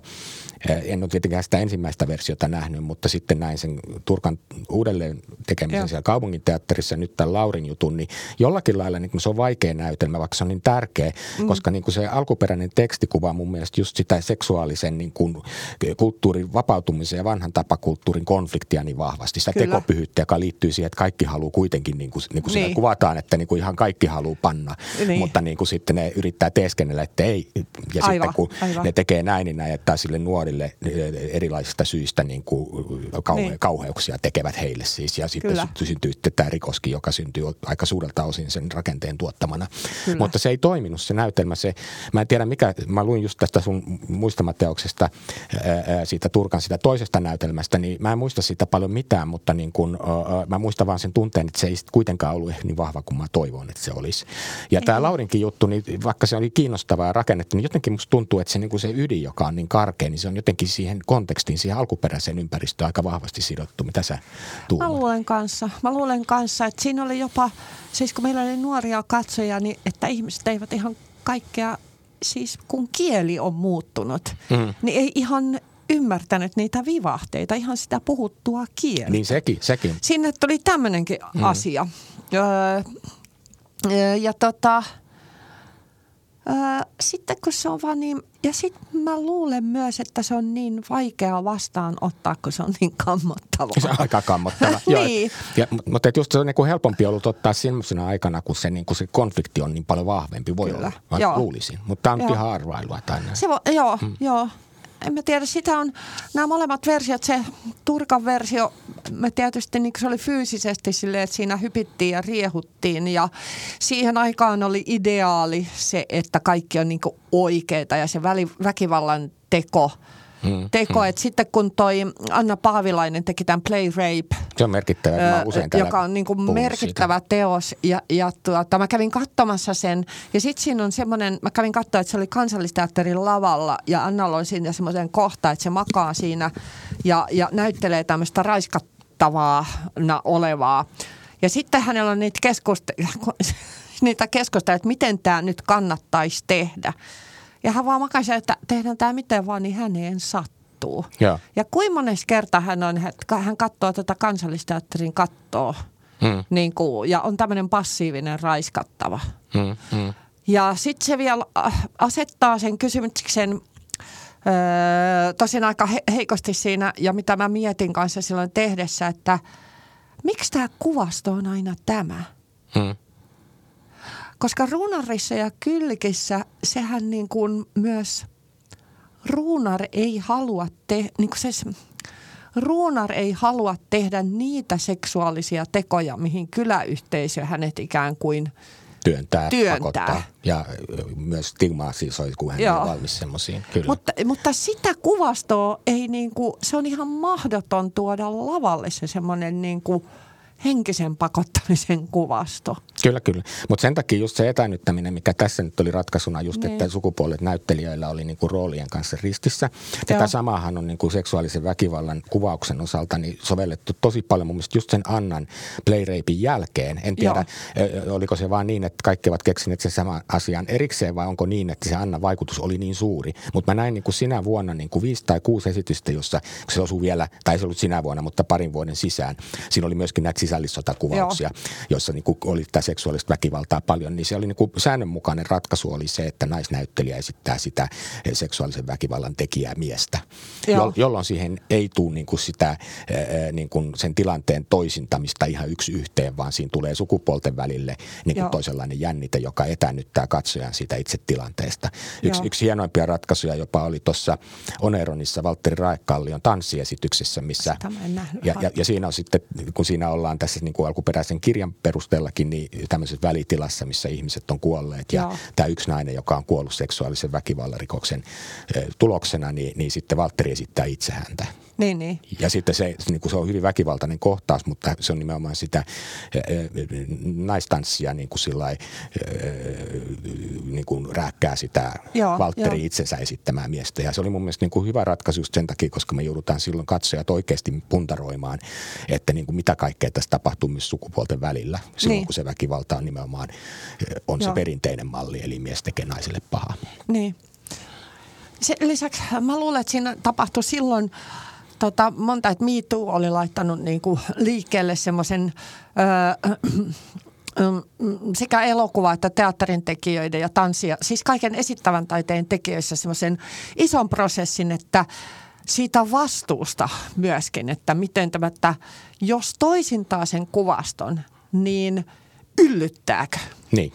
en ole tietenkään sitä ensimmäistä versiota nähnyt, mutta sitten näin sen Turkan uudelleen tekemisen joo. siellä kaupungin teatterissa nyt tämän Laurin jutun, niin jollakin lailla niin se on vaikea näytelmä, vaikka se on niin tärkeä, mm. koska niin kuin se alkuperäinen teksti kuvaa mun mielestä just sitä seksuaalisen niin kuin kulttuurin vapautumisen ja vanhan tapakulttuurin konfliktia niin vahvasti. Sitä Kyllä. tekopyhyyttä, joka liittyy siihen, että kaikki haluaa kuitenkin, niin kuin, niin kuin niin. kuvataan, että niin kuin ihan kaikki haluaa panna, niin. mutta niin kuin sitten ne yrittää teeskennellä, että ei. Ja aivan, sitten kun aivan. ne tekee näin, niin ne jättää sille nuorille erilaisista syistä niin kuin kauhe- niin. kauheuksia tekevät heille siis. Ja sitten Kyllä. syntyy tämä rikoskin, joka syntyy aika suurelta osin sen rakenteen tuottamana. Kyllä. Mutta se ei toiminut se näytelmä. Se, mä en tiedä mikä, mä luin just tästä sun muistamateoksesta siitä Turkan sitä toisesta näytelmästä, niin mä en muista siitä paljon mitään, mutta niin kun, mä muistan vaan sen tunteen, että se ei kuitenkaan ollut niin vahva kuin mä toivon, että se olisi. Ja tämä Laurinkin juttu, niin vaikka se oli kiinnostavaa ja rakennettu, niin jotenkin musta tuntuu, että se, niin se ydin, joka on niin karkea, niin se on jotenkin siihen kontekstiin, siihen alkuperäiseen ympäristöön aika vahvasti sidottu. Mitä sä tuumat? Mä luulen kanssa. Mä luulen kanssa, että siinä oli jopa, siis kun meillä oli nuoria katsoja, niin että ihmiset eivät ihan kaikkea, siis kun kieli on muuttunut, mm. niin ei ihan ymmärtänyt niitä vivahteita, ihan sitä puhuttua kieltä. Niin sekin, sekin. Sinne tuli tämmöinenkin mm. asia. Öö, ja tota, sitten kun se on vaan niin, ja sitten mä luulen myös, että se on niin vaikea vastaanottaa, kun se on niin kammottavaa. Se on aika kammottava. niin. ja, mutta just se on niin helpompi ollut ottaa semmoisena aikana, kun se, niin kuin se konflikti on niin paljon vahvempi. Voi Kyllä. olla, Joo. luulisin. Mutta tämä on joo. ihan arvailua. Tai se vo, joo, hmm. joo en mä tiedä, sitä on nämä molemmat versiot, se Turkan versio, me tietysti niin se oli fyysisesti silleen, että siinä hypittiin ja riehuttiin ja siihen aikaan oli ideaali se, että kaikki on niin oikeita ja se väkivallan teko – mm, teko. Mm. Että sitten kun toi Anna Paavilainen teki tämän Play Rape. Se on merkittävä, mä usein Joka on niin kuin merkittävä siitä. teos. Ja, ja tuota, mä kävin katsomassa sen. Ja sitten siinä on semmoinen, mä kävin katsoa, että se oli kansallisteatterin lavalla. Ja Anna oli siinä semmoisen kohta, että se makaa siinä ja, ja näyttelee tämmöistä raiskattavaa olevaa. Ja sitten hänellä on niitä keskusteluja, niitä keskusteluja, että miten tämä nyt kannattaisi tehdä. Ja hän vaan makasi, että tehdään tämä miten vaan, niin häneen sattuu. Ja, ja kuinka monessa kertaa hän on, hän katsoo tätä kansallisteatterin kattoa. Hmm. Niin kuin, ja on tämmöinen passiivinen raiskattava. Hmm, hmm. Ja sitten se vielä äh, asettaa sen kysymyksen öö, tosin aika he- heikosti siinä, ja mitä mä mietin kanssa silloin tehdessä, että miksi tämä kuvasto on aina tämä? Hmm. Koska ruunarissa ja kylkissä sehän niin kuin myös ruunar ei halua tehdä, niin kuin se, ruunar ei halua tehdä niitä seksuaalisia tekoja, mihin kyläyhteisö hänet ikään kuin työntää, työntää. pakottaa. Ja myös stigmaa siis olisi, kun hän on valmis semmoisiin. Mutta, mutta sitä kuvastoa ei niin kuin, se on ihan mahdoton tuoda lavalle se semmoinen niin kuin – henkisen pakottamisen kuvasto. Kyllä, kyllä. Mutta sen takia just se etänyttäminen, mikä tässä nyt oli ratkaisuna just, niin. että sukupuolet näyttelijöillä oli niinku roolien kanssa ristissä. Tätä samaahan on niinku seksuaalisen väkivallan kuvauksen osalta niin sovellettu tosi paljon mun mielestä just sen Annan playrapein jälkeen. En tiedä, Joo. oliko se vaan niin, että kaikki ovat keksineet sen saman asian erikseen vai onko niin, että se Annan vaikutus oli niin suuri. Mutta mä näin niinku sinä vuonna niinku viisi tai kuusi esitystä, jossa se osui vielä, tai se ollut sinä vuonna, mutta parin vuoden sisään. Siinä oli myöskin näitä sisällissotakuvauksia, Joo. joissa niinku oli tämä seksuaalista väkivaltaa paljon, niin se oli niinku säännönmukainen ratkaisu oli se, että naisnäyttelijä esittää sitä seksuaalisen väkivallan tekijää miestä, jo, jolloin siihen ei tule niinku sitä niinku sen tilanteen toisintamista ihan yksi yhteen, vaan siinä tulee sukupuolten välille niinku toisenlainen jännite, joka etänyttää katsojan siitä itse tilanteesta. Yksi, yksi hienoimpia ratkaisuja jopa oli tuossa Oneronissa Valtteri Raekallion tanssiesityksessä, missä ja, ja, ja siinä on sitten, kun siinä ollaan tässä niin kuin alkuperäisen kirjan perusteellakin, niin tämmöisessä välitilassa, missä ihmiset on kuolleet. Ja Joo. tämä yksi nainen, joka on kuollut seksuaalisen väkivallarikoksen tuloksena, niin, niin sitten Valtteri esittää itse häntä. Niin, niin. Ja sitten se, niin kuin se on hyvin väkivaltainen kohtaus, mutta se on nimenomaan sitä naistanssia niin kuin sillai, niin kuin rääkkää sitä Joo, Valtteri itsensä esittämää miestä. Ja se oli mun mielestä niin kuin hyvä ratkaisu just sen takia, koska me joudutaan silloin katsojat oikeasti puntaroimaan, että niin kuin mitä kaikkea tässä tapahtuu myös sukupuolten välillä. Silloin niin. kun se väkivalta on nimenomaan on Joo. se perinteinen malli, eli mies tekee naiselle pahaa. Niin. Se, lisäksi mä luulen, että siinä tapahtui silloin tota, monta, että Me Too oli laittanut niin kuin liikkeelle semmoisen sekä elokuva- että teatterin tekijöiden ja tanssia, siis kaiken esittävän taiteen tekijöissä semmoisen ison prosessin, että siitä vastuusta myöskin, että miten tämä, että jos toisintaa sen kuvaston, niin yllyttääkö? Niin.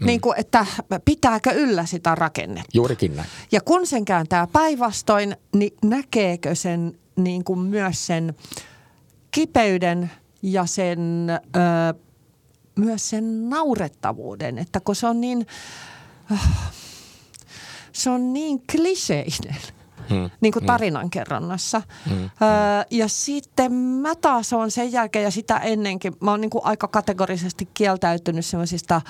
Mm. Niin kuin, että pitääkö yllä sitä rakennetta. Juurikin näin. Ja kun sen kääntää päinvastoin, niin näkeekö sen niin kuin myös sen kipeyden ja sen, ö, myös sen naurettavuuden, että kun se on niin, se on niin kliseinen. Hmm. niin kuin tarinankerronnassa. Hmm. Öö, ja sitten mä taas on sen jälkeen ja sitä ennenkin, mä oon niin kuin aika kategorisesti kieltäytynyt semmoisista,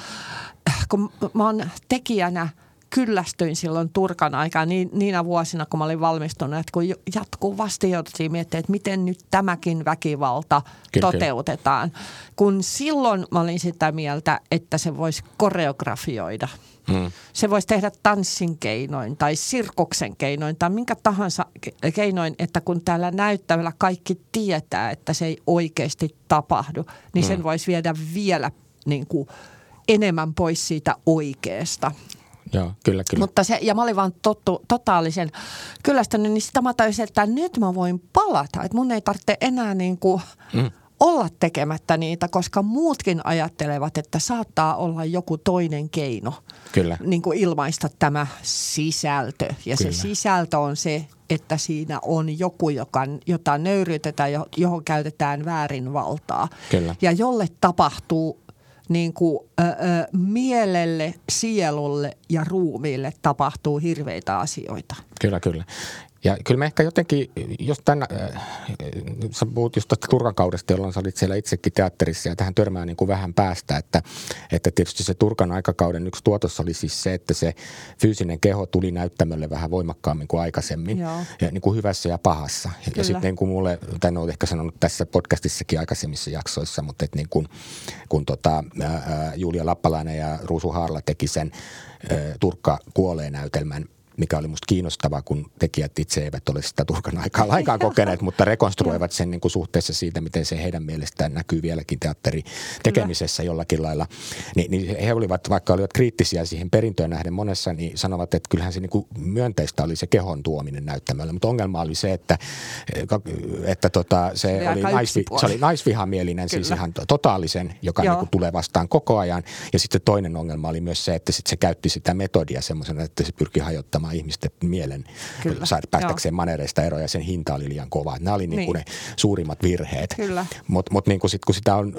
kun mä oon tekijänä – kyllästyin silloin Turkan aikaan niin, niinä vuosina, kun mä olin valmistunut, että kun jatkuvasti jouduttiin miettimään, että miten nyt tämäkin väkivalta kyllä, toteutetaan. Kyllä. Kun silloin mä olin sitä mieltä, että se voisi koreografioida. Hmm. Se voisi tehdä tanssin keinoin tai sirkuksen keinoin tai minkä tahansa keinoin, että kun täällä näyttävällä kaikki tietää, että se ei oikeasti tapahdu, niin hmm. sen voisi viedä vielä niin kuin enemmän pois siitä oikeasta. Joo, kyllä, kyllä. Mutta se, ja mä olin vaan tottu, totaalisen kyllästynyt, niin sitä mä tajusin, että nyt mä voin palata. Että mun ei tarvitse enää niin kuin mm. olla tekemättä niitä, koska muutkin ajattelevat, että saattaa olla joku toinen keino kyllä. Niin kuin ilmaista tämä sisältö. Ja kyllä. se sisältö on se, että siinä on joku, joka, jota nöyrytetään, johon käytetään väärinvaltaa. Kyllä. Ja jolle tapahtuu niin kuin, ö, ö, mielelle, sielulle ja ruumiille tapahtuu hirveitä asioita. Kyllä, kyllä. Ja kyllä me ehkä jotenkin, jos tänä, äh, sä puhut just tästä Turkan kaudesta, jolloin sä olit siellä itsekin teatterissa ja tähän törmää niin kuin vähän päästä, että, että tietysti se Turkan aikakauden yksi tuotos oli siis se, että se fyysinen keho tuli näyttämölle vähän voimakkaammin kuin aikaisemmin, Joo. ja niin kuin hyvässä ja pahassa. Kyllä. Ja sitten niin kuin mulle, tai en ole ehkä sanonut tässä podcastissakin aikaisemmissa jaksoissa, mutta että niin kuin, kun tota, ää, Julia Lappalainen ja Ruusu Haarla teki sen ää, Turkka kuolee näytelmän, mikä oli musta kiinnostavaa, kun tekijät itse eivät ole sitä Turkan aikaa laikaan kokeneet, mutta rekonstruoivat sen niin kuin suhteessa siitä, miten se heidän mielestään näkyy vieläkin teatteri tekemisessä jollakin lailla. Ni, niin he olivat, vaikka olivat kriittisiä siihen perintöön nähden monessa, niin sanovat, että kyllähän se niin kuin myönteistä oli se kehon tuominen näyttämällä, mutta ongelma oli se, että, että tota, se, se, oli naisvi, se oli naisvihamielinen, siis Kyllä. siis ihan totaalisen, joka niin kuin tulee vastaan koko ajan. Ja sitten toinen ongelma oli myös se, että sit se käytti sitä metodia semmoisena, että se pyrki hajottamaan muuttelemaan ihmisten mielen Kyllä, päästäkseen manereista eroon ja sen hinta oli liian kova. Nämä oli niin kuin Niin. ne suurimmat virheet. Mutta mut niin sit, kun sitä on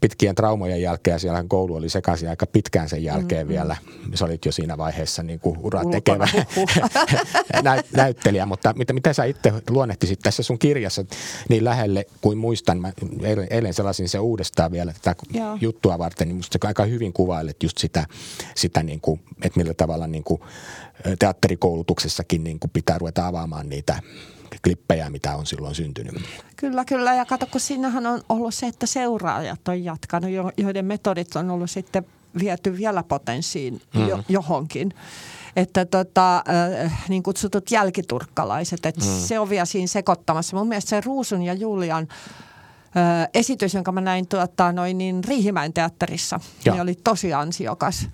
pitkien traumojen jälkeen, ja siellähän koulu oli sekaisin aika pitkään sen jälkeen mm, vielä. Se olit jo siinä vaiheessa niin kuin ura tekevä näyt, näyttelijä. Mutta mitä, mitä sä itse luonnehtisit tässä sun kirjassa niin lähelle kuin muistan. Mä eilen, eilen selasin se uudestaan vielä tätä Joo. juttua varten, niin musta aika hyvin kuvailet just sitä, sitä niin kuin, että millä tavalla niin kuin teatterikoulutuksessakin niin kuin pitää ruveta avaamaan niitä klippejä, mitä on silloin syntynyt. Kyllä, kyllä. Ja kato, kun siinähän on ollut se, että seuraajat on jatkanut, jo- joiden metodit on ollut sitten viety vielä potenssiin jo, johonkin. Että tota, äh, niin kutsutut jälkiturkkalaiset, että mm. se on vielä siinä sekoittamassa. Mun mielestä se Ruusun ja Julian äh, esitys, jonka mä näin tuottaa noin niin Riihimäen teatterissa, Joo. niin oli tosi ansiokas.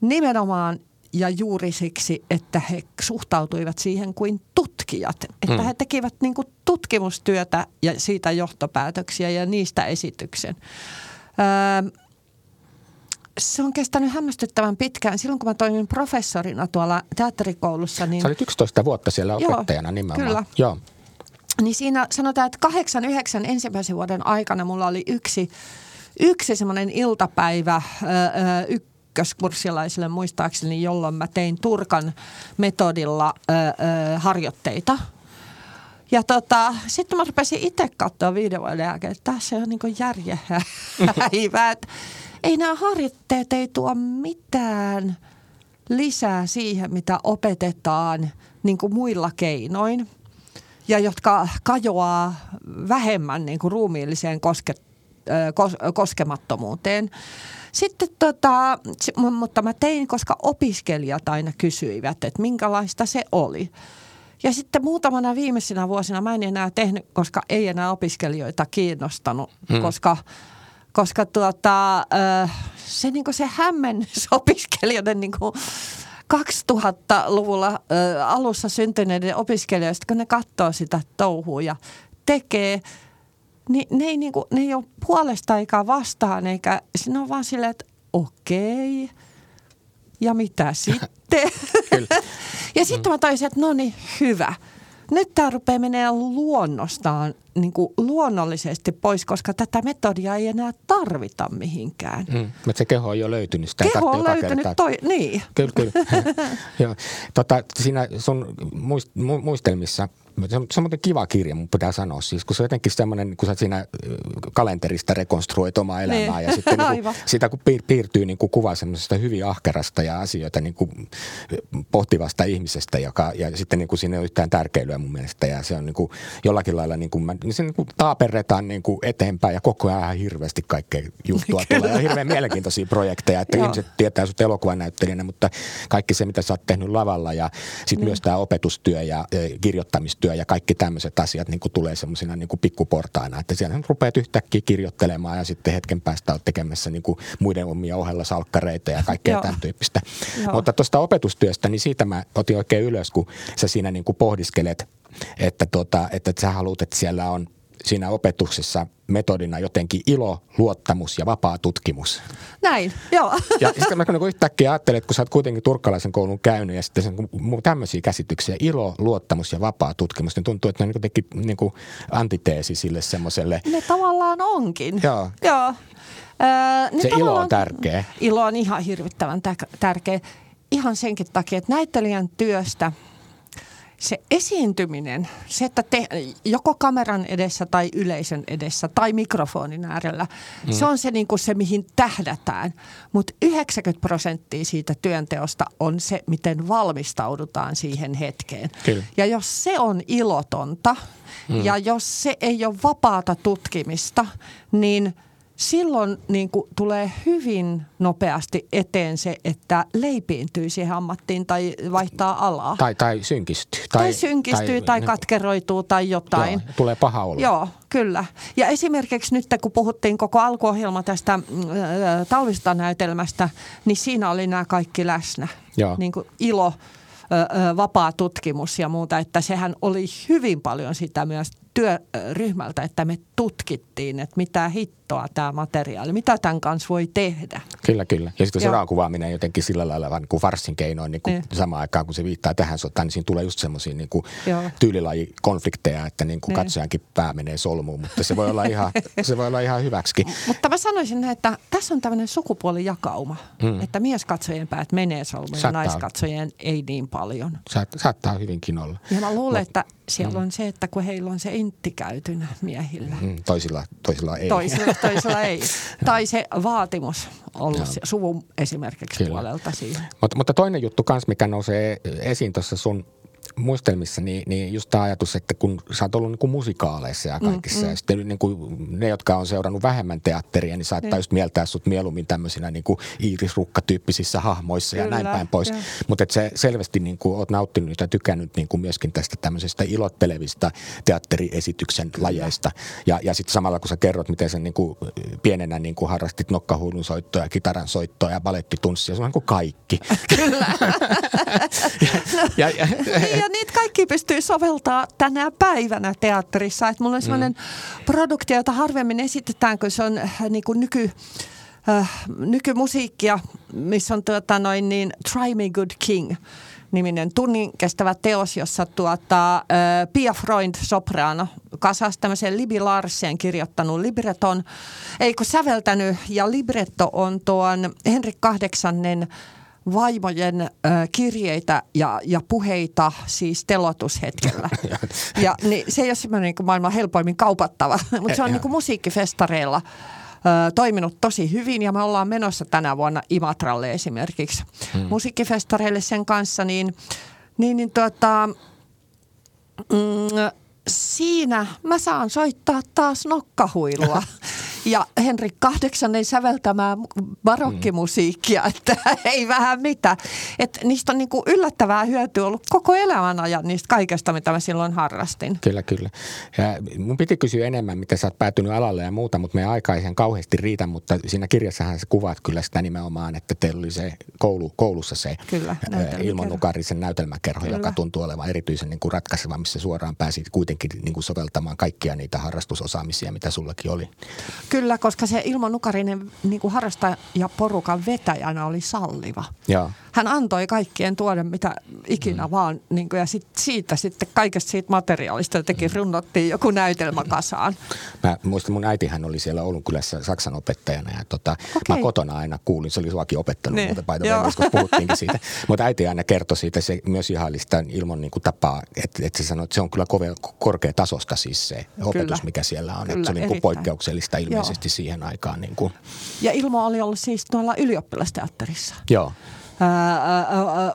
Nimenomaan ja juuri siksi, että he suhtautuivat siihen kuin tutkijat. Että Mm. he tekivät niin kuin tutkimustyötä ja siitä johtopäätöksiä ja niistä esityksen. Öö, se on kestänyt hämmästyttävän pitkään. Silloin kun mä toimin professorina tuolla teatterikoulussa, niin Sä olit 11 vuotta siellä Joo, opettajana nimenomaan. kyllä. Joo. niin siinä sanotaan, että kahdeksan, yhdeksän ensimmäisen vuoden aikana mulla oli yksi, yksi semmoinen iltapäivä ö, ö, ykköskurssilaisille muistaakseni, jolloin mä tein Turkan metodilla ö, ö, harjoitteita. Ja tota, sitten mä rupesin itse katsoa viiden vuoden jälkeen, että tässä on niin järje häivää. että Ei nämä harjoitteet ei tuo mitään lisää siihen, mitä opetetaan niin kuin muilla keinoin ja jotka kajoaa vähemmän niin kuin ruumiilliseen koske, koskemattomuuteen. Sitten tota, mutta mä tein, koska opiskelijat aina kysyivät, että minkälaista se oli. Ja sitten muutamana viimeisenä vuosina mä en enää tehnyt, koska ei enää opiskelijoita kiinnostanut, hmm. koska, koska tuota, ö, se, niin se hämmennys opiskelijoiden niin 2000-luvulla ö, alussa syntyneiden opiskelijoista, kun ne katsoo sitä touhua ja tekee, niin ne ei, niinku, ne ei ole puolesta eikä vastaan, eikä siinä on vaan silleen, että okei, ja mitä sitten? Ja sitten mä taisin, että no niin, hyvä. Nyt tämä rupeaa menemään luonnostaan niin kuin luonnollisesti pois, koska tätä metodia ei enää tarvita mihinkään. Mm. Mutta se keho on jo löytynyt. Sitä Keho on löytynyt kertaa. toi, niin. Kyllä, kyllä. Joo. Tota, siinä sun muist, mu, muistelmissa, se on, se on muuten kiva kirja, mun pitää sanoa. Siis, kun se on jotenkin semmoinen, kun sä siinä kalenterista rekonstruoit omaa elämää Niin. ja sitten niin kuin, sitä kun piir, piirtyy niin kuin kuva semmoisesta hyvin ahkerasta ja asioita niin kuin pohtivasta ihmisestä, joka, ja sitten niin kuin siinä ei ole yhtään tärkeilyä mun mielestä ja se on niin kuin jollakin lailla niin kuin, mä, niin se niin kuin taaperretaan niin kuin eteenpäin ja koko ajan ihan hirveästi kaikkea juttua tulee ja hirveän mielenkiintoisia projekteja, että Joo. ihmiset tietää sut elokuvanäyttelijänä, mutta kaikki se, mitä sä oot tehnyt lavalla ja sitten niin. myös tämä opetustyö ja e, kirjoittamistyö ja kaikki tämmöiset asiat niin tulee semmoisina niin pikkuportaina, että siellä rupeat yhtäkkiä kirjoittelemaan ja sitten hetken päästä oot tekemässä niin kuin muiden omia ohella salkkareita ja kaikkea tämän tyyppistä. Joo. Mutta tuosta opetustyöstä, niin siitä mä otin oikein ylös, kun sä siinä niin kuin pohdiskelet, että, tota, että sä haluat, että siellä on siinä opetuksessa metodina jotenkin ilo, luottamus ja vapaa tutkimus. Näin, joo. Ja sitten mä niin yhtäkkiä ajattelin, että kun sä oot kuitenkin turkkalaisen koulun käynyt ja sitten sen, kun tämmöisiä käsityksiä, ilo, luottamus ja vapaa tutkimus, niin tuntuu, että ne on jotenkin niin kuin antiteesi sille semmoiselle. Ne tavallaan onkin. Joo. Joo. Öö, ne Se ilo on tärkeä. Ilo on ihan hirvittävän tä- tärkeä. Ihan senkin takia, että näyttelijän työstä se esiintyminen, se, että te, joko kameran edessä tai yleisön edessä tai mikrofonin äärellä, mm. se on se, niin kuin se, mihin tähdätään. Mutta 90 prosenttia siitä työnteosta on se, miten valmistaudutaan siihen hetkeen. Kyllä. Ja jos se on ilotonta mm. ja jos se ei ole vapaata tutkimista, niin silloin niin kuin tulee hyvin nopeasti eteen se, että leipiintyy siihen ammattiin tai vaihtaa alaa. Tai, tai synkistyy. Tai, tai synkistyy tai, tai niin- katkeroituu tai jotain. Joo, tulee paha olla. Joo, kyllä. Ja esimerkiksi nyt kun puhuttiin koko alkuohjelma tästä äh, talvista näytelmästä, niin siinä oli nämä kaikki läsnä. Joo. Niin kuin ilo, ö, ö, vapaa tutkimus ja muuta, että sehän oli hyvin paljon sitä myös työryhmältä, että me tutkittiin, että mitä hittoa tämä materiaali, mitä tämän kanssa voi tehdä. Kyllä, kyllä. Ja sitten se raakuvaaminen jotenkin sillä lailla vaan niin kuin farsin keinoin niin kuin niin. samaan aikaan, kun se viittaa tähän sotaan, niin siinä tulee just semmoisia niin tyylilajikonflikteja, että niin kuin niin. katsojankin pää menee solmuun, mutta se voi olla ihan, se voi olla ihan hyväksi. Mutta mä sanoisin, että tässä on tämmöinen sukupuolijakauma, hmm. että mieskatsojien päät menee solmuun ja naiskatsojien ei niin paljon. Saat, saattaa hyvinkin olla. Ja mä luulen, Mut, että siellä mm. on se, että kun heillä on se intti käytynä miehillä. Mm, toisilla, toisilla ei. Toisilla, toisilla ei. Tai se vaatimus ollut se, suvun esimerkiksi Kyllä. puolelta siihen. Mutta, mutta toinen juttu kanssa, mikä nousee esiin tuossa sun muistelmissa, niin, niin just tämä ajatus, että kun sä oot ollut niin kuin musikaaleissa ja kaikissa, mm, mm. ja sitten niin kuin ne, jotka on seurannut vähemmän teatteria, niin saattaa mm. just mieltää sut mieluummin tämmöisinä niin kuin Iiris Rukka-tyyppisissä hahmoissa Kyllä, ja näin päin pois. Mutta se selvästi niin kuin oot nauttinut ja tykännyt niin kuin myöskin tästä tämmöisestä ilottelevista teatteriesityksen lajeista. Ja, ja sitten samalla kun sä kerrot, miten sä niin kuin pienenä niin kuin harrastit nokkahuulun soittoa ja kitaran soittoa ja balettitunssia, se on niin kuin kaikki. Kyllä. ja, ja, ja, niin, ja niitä kaikki pystyy soveltaa tänä päivänä teatterissa. Että mulla on sellainen mm. produktio, jota harvemmin esitetään, kun se on äh, niin kuin nyky, äh, nykymusiikkia, missä on tuota noin niin Try Me Good King niminen tunnin kestävä teos, jossa tuota, äh, Pia Freund, soprano, kasasi tämmöisen Libi Larsen kirjoittanut libreton, eikö säveltänyt, ja libretto on tuon Henrik kahdeksannen vaimojen kirjeitä ja, ja puheita siis telotushetkellä. ja niin, se ei ole semmoinen niin maailman helpoimmin kaupattava, mutta se on niin kuin musiikkifestareilla toiminut tosi hyvin ja me ollaan menossa tänä vuonna Imatralle esimerkiksi hmm. musiikkifestareille sen kanssa, niin, niin, niin tuota, mm, siinä mä saan soittaa taas nokkahuilua. ja Henrik Kahdeksannen säveltämää barokkimusiikkia, mm. että ei vähän mitä. Että niistä on niinku yllättävää hyötyä ollut koko elämän ajan niistä kaikesta, mitä mä silloin harrastin. Kyllä, kyllä. Ja mun piti kysyä enemmän, mitä sä oot päätynyt alalle ja muuta, mutta meidän aika ei sen kauheasti riitä, mutta siinä kirjassahan sä kuvaat kyllä sitä nimenomaan, että teillä oli se koulu, koulussa se kyllä, Ilman Nukarisen näytelmäkerho, kyllä. joka tuntuu olevan erityisen niin kuin ratkaiseva, missä suoraan pääsit kuitenkin niin kuin soveltamaan kaikkia niitä harrastusosaamisia, mitä sullakin oli. Kyllä, koska se Ilmo Nukarinen niin kuin harrastajaporukan vetäjänä oli salliva. Ja. Hän antoi kaikkien tuoda mitä ikinä mm. vaan, niin kuin, ja sit siitä sitten kaikesta siitä materiaalista jotenkin mm. runnottiin joku näytelmä kasaan. Mä muistan, mun äitihän oli siellä Oulun kylässä Saksan opettajana, ja tota, okay. mä kotona aina kuulin, se oli suakin opettanut, niin. mutta paita koska puhuttiinkin siitä. Mutta äiti aina kertoi siitä, se myös ihailista Ilmon niin kuin tapaa, että, että se sanoi, että se on kyllä kove, korkea tasosta siis se opetus, kyllä. mikä siellä on. Kyllä, se on niin kuin poikkeuksellista ilmeisesti Joo. siihen aikaan. Niin kuin. Ja Ilmo oli ollut siis tuolla ylioppilasteatterissa. Joo. Ää, ää, ää,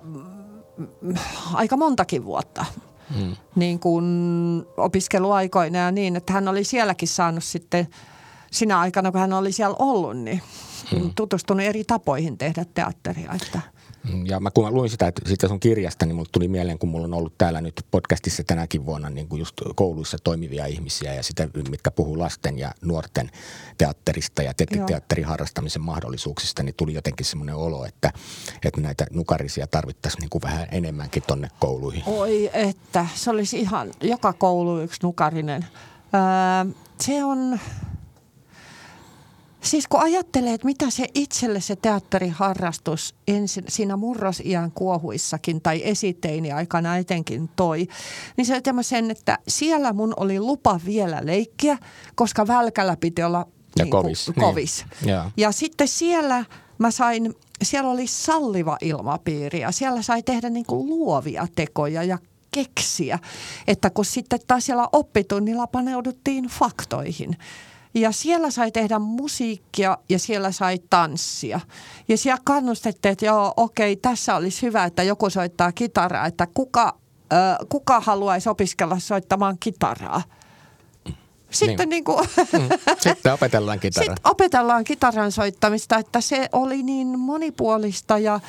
aika montakin vuotta. Hmm. Niin kuin opiskeluaikoina ja niin, että hän oli sielläkin saanut sitten sinä aikana, kun hän oli siellä ollut, niin hmm. tutustunut eri tapoihin tehdä teatteria. Että. Ja mä, kun mä luin sitä, että siitä sun kirjasta, niin mulle tuli mieleen, kun mulla on ollut täällä nyt podcastissa tänäkin vuonna niin kuin just kouluissa toimivia ihmisiä ja sitä, mitkä puhuu lasten ja nuorten teatterista ja te- teatterin harrastamisen mahdollisuuksista, niin tuli jotenkin semmoinen olo, että, että näitä nukarisia tarvittaisiin niin kuin vähän enemmänkin tonne kouluihin. Oi että, se olisi ihan joka koulu yksi nukarinen. Öö, se on Siis kun ajattelee, että mitä se itselle se teatteriharrastus ensin siinä murrosiän kuohuissakin tai esiteini aikana etenkin toi, niin se on sen, että siellä mun oli lupa vielä leikkiä, koska välkällä piti olla ja niin kovis. Kuin, kovis. Niin. Ja. ja sitten siellä mä sain, siellä oli salliva ilmapiiri ja siellä sai tehdä niin kuin luovia tekoja ja keksiä. Että kun sitten taas siellä oppitunnilla paneuduttiin faktoihin – ja siellä sai tehdä musiikkia ja siellä sai tanssia. Ja siellä kannustettiin, että joo, okei, tässä olisi hyvä, että joku soittaa kitaraa, että kuka, äh, kuka haluaisi opiskella soittamaan kitaraa. Sitten, niin. Niin kuin, mm. Sitten opetellaan kitaraa. Sitten opetellaan kitaran soittamista, että se oli niin monipuolista ja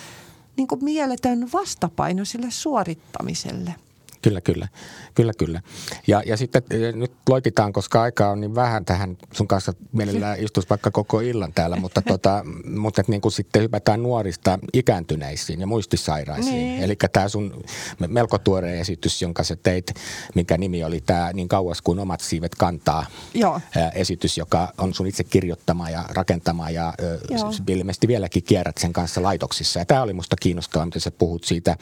niin kuin mieletön vastapaino sille suorittamiselle. Kyllä, kyllä. Kyllä, kyllä. Ja, ja sitten eh, nyt loikitaan, koska aika on niin vähän tähän sun kanssa mielellään istus vaikka koko illan täällä, mutta, tota, mutta niin kuin sitten hypätään nuorista ikääntyneisiin ja muistisairaisiin. Niin. Eli tämä sun melko tuore esitys, jonka sä teit, minkä nimi oli tämä Niin kauas kuin omat siivet kantaa Joo. esitys, joka on sun itse kirjoittama ja rakentama ja Joo. ilmeisesti vieläkin kierrät sen kanssa laitoksissa. Ja tämä oli musta kiinnostavaa, miten sä puhut siitä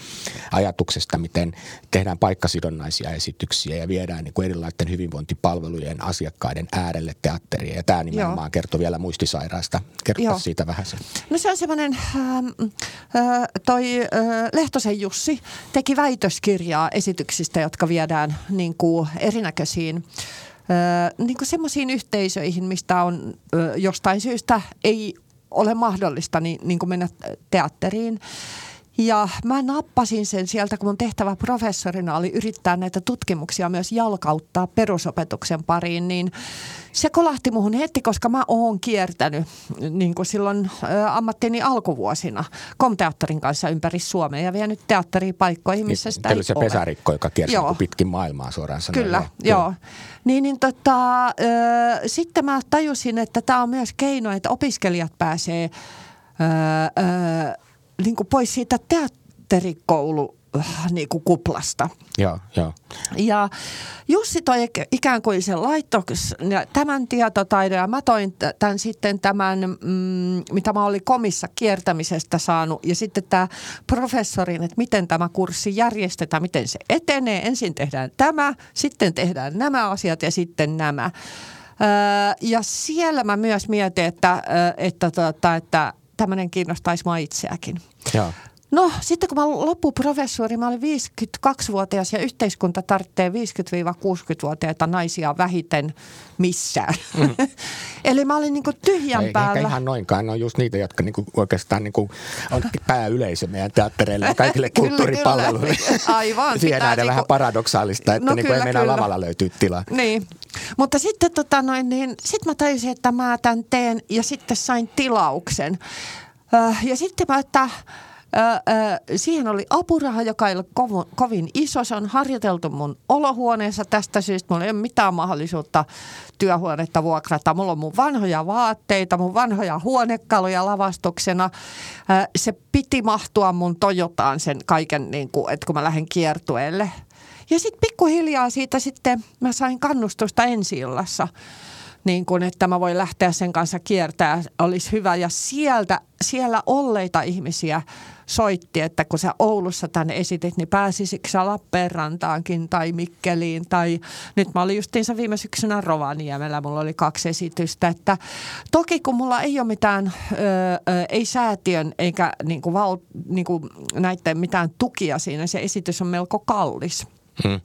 ajatuksesta, miten tehdään paikkasidonnaisia esityksiä ja viedään niin kuin erilaisten hyvinvointipalvelujen asiakkaiden äärelle teatteria. Ja tämä nimenomaan Joo. kertoo vielä muistisairaasta. Kertoa siitä vähän sen. No se on semmoinen, äh, äh, toi äh, Lehtosen Jussi teki väitöskirjaa esityksistä, jotka viedään niin kuin erinäköisiin äh, niin kuin semmoisiin yhteisöihin, mistä on äh, jostain syystä ei ole mahdollista niin, niin kuin mennä teatteriin. Ja mä nappasin sen sieltä, kun mun tehtävä professorina oli yrittää näitä tutkimuksia myös jalkauttaa perusopetuksen pariin, niin se kolahti muhun heti, koska mä oon kiertänyt niin kuin silloin ä, ammattini alkuvuosina komteatterin kanssa ympäri Suomea ja vienyt paikkoihin, missä sitä ei se ole. pesarikko, joka kiersi joo. pitkin maailmaa suoraan sanoen. Kyllä, joo. joo. Niin, niin tota, ä, sitten mä tajusin, että tämä on myös keino, että opiskelijat pääsee ä, ä, niin kuin pois siitä teatterikoulu äh, niin kuin kuplasta. Joo, joo. Ja Jussi toi ikään kuin sen laittoks, tämän tietotaidon ja mä toin tämän sitten tämän, mm, mitä mä olin komissa kiertämisestä saanut ja sitten tämä professorin, että miten tämä kurssi järjestetään, miten se etenee. Ensin tehdään tämä, sitten tehdään nämä asiat ja sitten nämä. Öö, ja siellä mä myös mietin, että, että, että, että, että tämmöinen kiinnostaisi mua itseäkin. Joo. No sitten kun mä loppuprofessori, mä olin 52-vuotias ja yhteiskunta tarvitsee 50-60-vuotiaita naisia vähiten missään. Mm. Eli mä olin niinku tyhjän Ei, päällä. Eikä ihan noinkaan, ne on just niitä, jotka niinku oikeastaan niinku on pääyleisö meidän teattereille ja kaikille kulttuuripalveluille. Aivan. Siihen nähdään niinku... vähän paradoksaalista, että no, niinku kyllä, ei meinaa lavalla löytyy tilaa. Niin, mutta sitten tota noin, niin, sit mä tajusin, että mä tämän teen ja sitten sain tilauksen. Äh, ja sitten mä, että siihen oli apuraha, joka ei ole kovin, iso. Se on harjoiteltu mun olohuoneessa tästä syystä. Mulla ei ole mitään mahdollisuutta työhuonetta vuokrata. Mulla on mun vanhoja vaatteita, mun vanhoja huonekaluja lavastuksena. se piti mahtua mun Toyotaan sen kaiken, niin kuin, että kun mä lähden kiertueelle. Ja sitten pikkuhiljaa siitä sitten mä sain kannustusta ensi illassa niin kuin, että mä voin lähteä sen kanssa kiertää, olisi hyvä. Ja sieltä, siellä olleita ihmisiä soitti, että kun sä Oulussa tänne esitit, niin pääsisikö sä Lappeenrantaankin tai Mikkeliin tai nyt mä olin justiinsa viime syksynä Rovaniemellä, mulla oli kaksi esitystä, että toki kun mulla ei ole mitään, ö, ö, ei säätiön eikä niin kuin val, niin kuin näiden mitään tukia siinä, se esitys on melko kallis. Hmm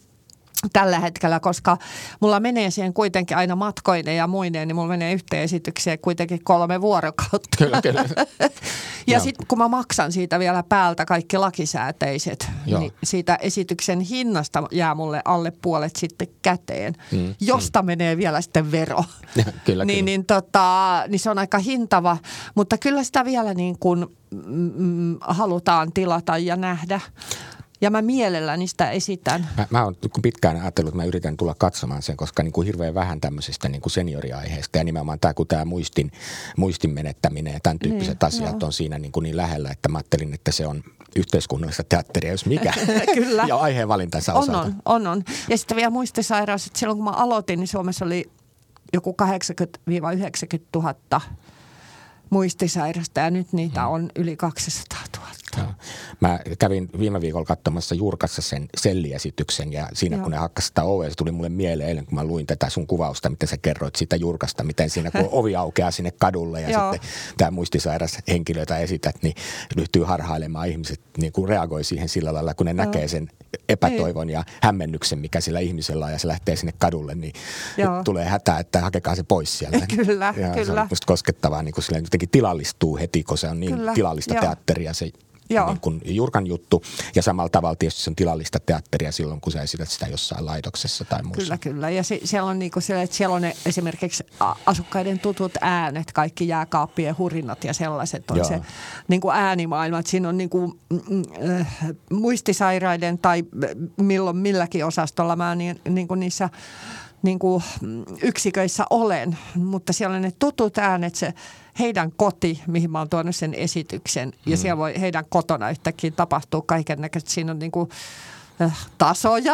tällä hetkellä, koska mulla menee siihen kuitenkin aina matkoinen ja muineen, niin mulla menee yhteen esitykseen kuitenkin kolme vuorokautta. Kyllä, kyllä. ja sitten kun mä maksan siitä vielä päältä kaikki lakisääteiset, Joo. niin siitä esityksen hinnasta jää mulle alle puolet sitten käteen, mm, josta mm. menee vielä sitten vero. Ja, kyllä, niin, kyllä. Niin, tota, niin se on aika hintava, mutta kyllä sitä vielä niin kuin mm, mm halutaan tilata ja nähdä. Ja mä mielelläni sitä esitän. Mä, mä oon pitkään ajatellut, että mä yritän tulla katsomaan sen, koska niin kuin hirveän vähän tämmöisestä niin kuin senioriaiheesta ja nimenomaan tämä, kun tämä muistin, muistin menettäminen ja tämän tyyppiset niin, asiat joo. on siinä niin, kuin niin lähellä, että mä ajattelin, että se on yhteiskunnallista teatteria, jos mikä. Kyllä. ja aiheen valintansa on, On, on, on. Ja sitten vielä muistisairaus, että silloin kun mä aloitin, niin Suomessa oli joku 80-90 000 muistisairasta ja nyt niitä hmm. on yli 200 000. Joo. Mä kävin viime viikolla katsomassa Jurkassa sen selliesityksen ja siinä Joo. kun ne hakkasi sitä ovea, se tuli mulle mieleen eilen, kun mä luin tätä sun kuvausta, miten sä kerroit siitä Jurkasta, miten siinä kun ovi aukeaa sinne kadulle ja Joo. sitten tämä muistisairas henkilö, jota esität, niin ryhtyy harhailemaan. Ihmiset niin kuin reagoi siihen sillä lailla, kun ne Joo. näkee sen epätoivon ja hämmennyksen, mikä sillä ihmisellä on ja se lähtee sinne kadulle, niin Joo. tulee hätä, että hakekaa se pois sieltä. Kyllä, ja kyllä. Se on koskettavaa, niin kuin sillä jotenkin tilallistuu heti, kun se on niin kyllä, tilallista jo. teatteria se Joo. niin kuin Jurkan juttu. Ja samalla tavalla tietysti se on tilallista teatteria silloin, kun sä esität sitä jossain laitoksessa tai muussa. Kyllä, kyllä. Ja se, siellä on niinku se, että siellä on ne esimerkiksi asukkaiden tutut äänet, kaikki jääkaappien hurinat ja sellaiset on Joo. se niinku äänimaailma. Että siinä on niinku, mm, mm, äh, muistisairaiden tai milloin milläkin osastolla mä niin, niinku niissä niinku, mm, yksiköissä olen, mutta siellä on ne tutut äänet, se heidän koti, mihin mä oon tuonut sen esityksen. Ja siellä voi heidän kotona yhtäkkiä tapahtua kaiken näköistä. Siinä on niinku, äh, tasoja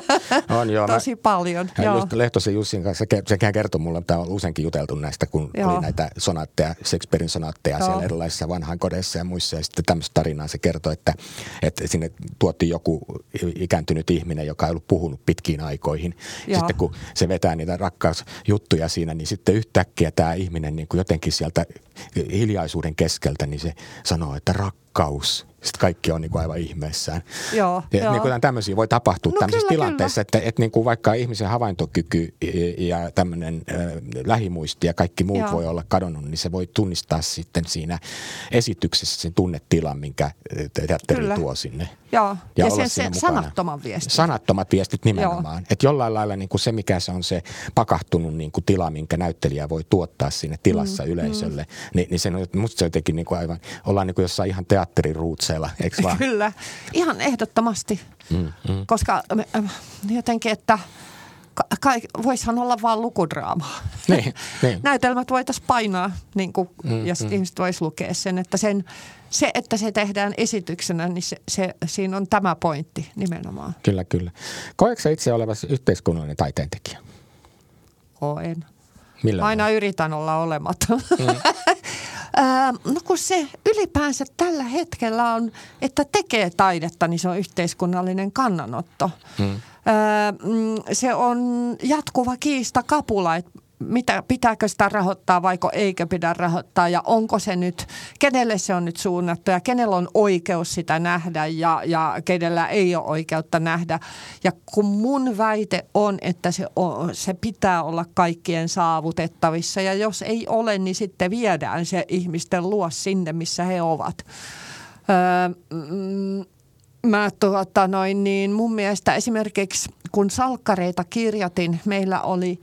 On, joo. Mä- tosi paljon. Ja Joo. just Lehtosen Jussin kanssa, se, sehän kertoi mulle, että on useinkin juteltu näistä, kun Joo. oli näitä sonaatteja, Shakespearein sonaatteja Joo. siellä erilaisissa vanhainkodeissa ja muissa. Ja sitten tämmöistä tarinaa se kertoi, että, että sinne tuotti joku ikääntynyt ihminen, joka ei ollut puhunut pitkiin aikoihin. Joo. Sitten kun se vetää niitä rakkausjuttuja siinä, niin sitten yhtäkkiä tämä ihminen niin kuin jotenkin sieltä hiljaisuuden keskeltä, niin se sanoo, että rakkaus. Sitten kaikki on niin kuin aivan ihmeessään. Joo, ja joo. Niin kuin tämmöisiä voi tapahtua No tämmöisissä kyllä, tilanteissa, että, että niin kuin vaikka ihmisen havaintokyky ja tämmöinen äh, lähimuisti ja kaikki muut Joo. voi olla kadonnut, niin se voi tunnistaa sitten siinä esityksessä sen tunnetilan, minkä teatteri Kyllä. tuo sinne. Joo, ja, ja se, siinä se mukana. sanattoman viesti. Sanattomat viestit nimenomaan. Että jollain lailla niin kuin se, mikä se on se pakahtunut niin kuin tila, minkä näyttelijä voi tuottaa sinne tilassa mm, yleisölle, mm. Niin, niin se on, musta se jotenkin niin kuin aivan, ollaan niin kuin jossain ihan teatterin ruutseilla, eikö vaan? Kyllä, ihan ehdottomasti. Mm, mm. Koska me, äh, jotenkin, että ka- kai, voisihan olla vaan lukudraamaa. Niin, niin. Näytelmät voitaisiin painaa niin kuin, mm, ja mm. ihmiset voisi lukea sen, että sen, se, että se tehdään esityksenä, niin se, se, siinä on tämä pointti nimenomaan. Kyllä, kyllä. Koetko itse olevasi yhteiskunnallinen taiteentekijä? Koen. Millä Aina lailla? yritän olla olematon. Mm. no kun se ylipäänsä tällä hetkellä on, että tekee taidetta, niin se on yhteiskunnallinen kannanotto. Mm. Se on jatkuva kiista kapula, että mitä, pitääkö sitä rahoittaa vaiko eikö pidä rahoittaa ja onko se nyt, kenelle se on nyt suunnattu ja kenellä on oikeus sitä nähdä ja, ja kenellä ei ole oikeutta nähdä. Ja kun mun väite on, että se, on, se pitää olla kaikkien saavutettavissa ja jos ei ole, niin sitten viedään se ihmisten luo sinne, missä he ovat. Öö, mm, mä tuota noin, niin mun mielestä esimerkiksi kun salkkareita kirjoitin, meillä oli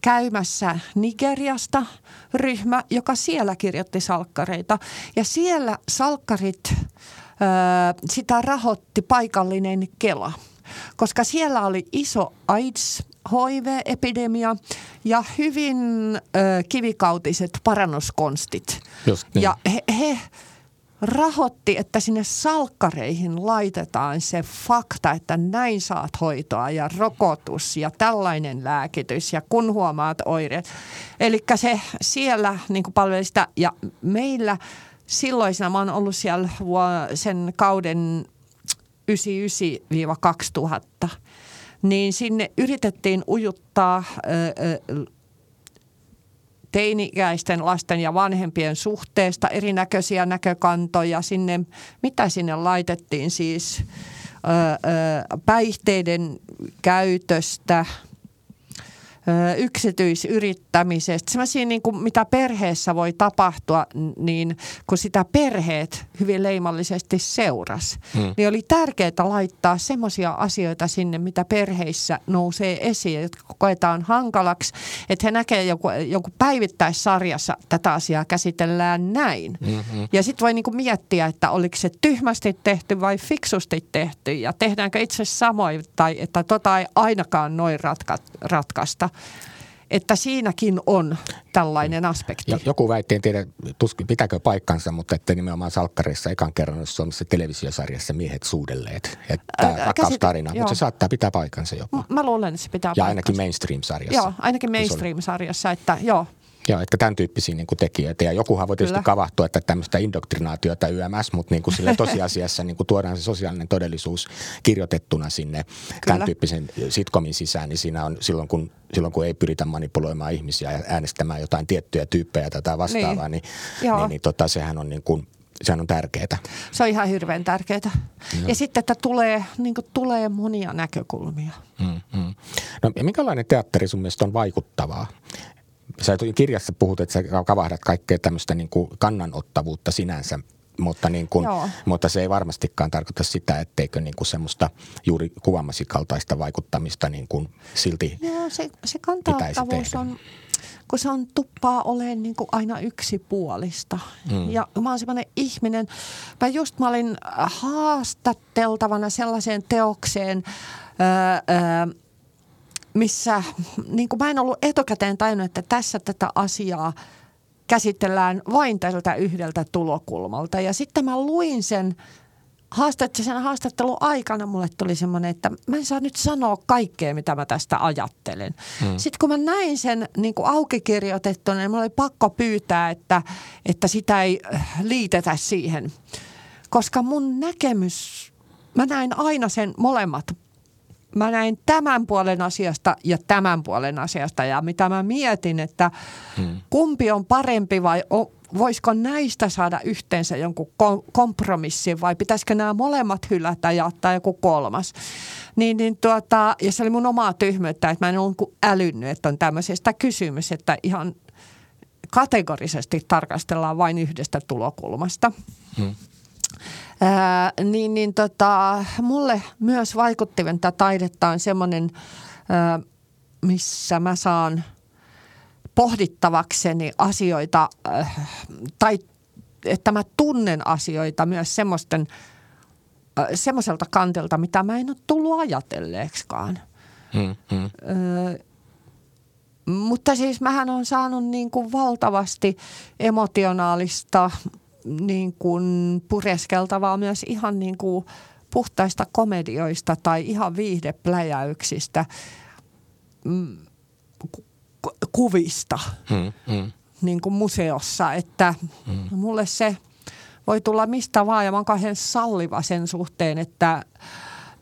käymässä Nigeriasta ryhmä, joka siellä kirjoitti salkkareita. Ja siellä salkkarit, sitä rahoitti paikallinen Kela, koska siellä oli iso AIDS HIV-epidemia ja hyvin ö, kivikautiset parannuskonstit. Just niin. Ja he, he rahoitti, että sinne salkkareihin laitetaan se fakta, että näin saat hoitoa ja rokotus ja tällainen lääkitys ja kun huomaat oireet. Eli se siellä niin palveli sitä ja meillä silloisena, mä oon ollut siellä sen kauden 99-2000, niin sinne yritettiin ujuttaa ö, ö, teini-ikäisten lasten ja vanhempien suhteesta erinäköisiä näkökantoja sinne, mitä sinne laitettiin siis ö, ö, päihteiden käytöstä, yksityisyrittämisestä, sellaisia niin kuin mitä perheessä voi tapahtua, niin kun sitä perheet hyvin leimallisesti seuras, hmm. niin oli tärkeää laittaa semmoisia asioita sinne, mitä perheissä nousee esiin, jotka koetaan hankalaksi, että he näkee joku, joku päivittäissarjassa tätä asiaa käsitellään näin. Mm-hmm. Ja sitten voi niin kuin miettiä, että oliko se tyhmästi tehty vai fiksusti tehty ja tehdäänkö itse samoin tai että tota ei ainakaan noin ratka- ratkaista että siinäkin on tällainen aspekti. Joku väitti, en tiedä tuskin pitääkö paikkansa, mutta että nimenomaan Salkkareissa ekan kerran olisi Suomessa televisiosarjassa miehet suudelleet. Että Ää, rakkaustarina, mutta se saattaa pitää paikkansa jopa. Mä luulen, että se pitää Ja paikkansa. ainakin mainstream-sarjassa. Joo, ainakin mainstream-sarjassa, että joo. Joo, että tämän tyyppisiä niin kuin tekijöitä. Ja jokuhan voi tietysti Kyllä. kavahtua, että tämmöistä indoktrinaatiota YMS, mutta niin kuin sillä tosiasiassa niin kuin tuodaan se sosiaalinen todellisuus kirjoitettuna sinne tämän tyyppisen sitcomin sisään, niin siinä on silloin kun, silloin kun ei pyritä manipuloimaan ihmisiä ja äänestämään jotain tiettyjä tyyppejä tätä vastaavaa, niin, Joo. niin, niin, niin tota, sehän on niin kuin, sehän on tärkeää. Se on ihan hirveän tärkeää. Ja sitten, että tulee, niin kuin, tulee monia näkökulmia. Mm, mm. No minkälainen teatteri sun mielestä on vaikuttavaa? Sä kirjassa puhut, että sä kavahdat kaikkea tämmöistä niin kuin kannanottavuutta sinänsä mutta, niin kuin, mutta se ei varmastikaan tarkoita sitä, etteikö niin kuin semmoista juuri kuvaamasi kaltaista vaikuttamista niin kuin silti Joo, se, se kantauttavuus on kun se on tuppaa olemaan niin kuin aina yksipuolista. Mm. Ja mä oon semmoinen ihminen, mä just mä olin haastatteltavana sellaiseen teokseen, öö, öö, missä niin kuin mä en ollut etukäteen tajunnut, että tässä tätä asiaa käsitellään vain tältä yhdeltä tulokulmalta. Ja sitten mä luin sen haastattelun haastattelun aikana mulle tuli semmoinen, että mä en saa nyt sanoa kaikkea, mitä mä tästä ajattelen. Hmm. Sitten kun mä näin sen niin kuin auki kirjoitettuna, niin mulla oli pakko pyytää, että, että sitä ei äh, liitetä siihen. Koska mun näkemys, mä näin aina sen molemmat mä näin tämän puolen asiasta ja tämän puolen asiasta. Ja mitä mä mietin, että hmm. kumpi on parempi vai voisiko näistä saada yhteensä jonkun kompromissin vai pitäisikö nämä molemmat hylätä ja ottaa joku kolmas. Niin, niin tuota, ja se oli mun omaa tyhmyyttä, että mä en ole älynnyt, että on tämmöisestä kysymys, että ihan kategorisesti tarkastellaan vain yhdestä tulokulmasta. Hmm. Ää, niin, niin tota, mulle myös vaikuttivinta taidetta on semmoinen, ää, missä mä saan pohdittavakseni asioita äh, tai että mä tunnen asioita myös semmoisten, äh, semmoiselta kantelta, mitä mä en ole tullut ajatelleeksikaan. Hmm, hmm. Ö, mutta siis mähän on saanut niin kuin valtavasti emotionaalista niin kuin pureskeltavaa myös ihan niin kuin puhtaista komedioista tai ihan viihdepläjäyksistä mm, kuvista hmm, hmm. Niin kuin museossa, että hmm. mulle se voi tulla mistä vaan ja mä oon kauhean salliva sen suhteen, että,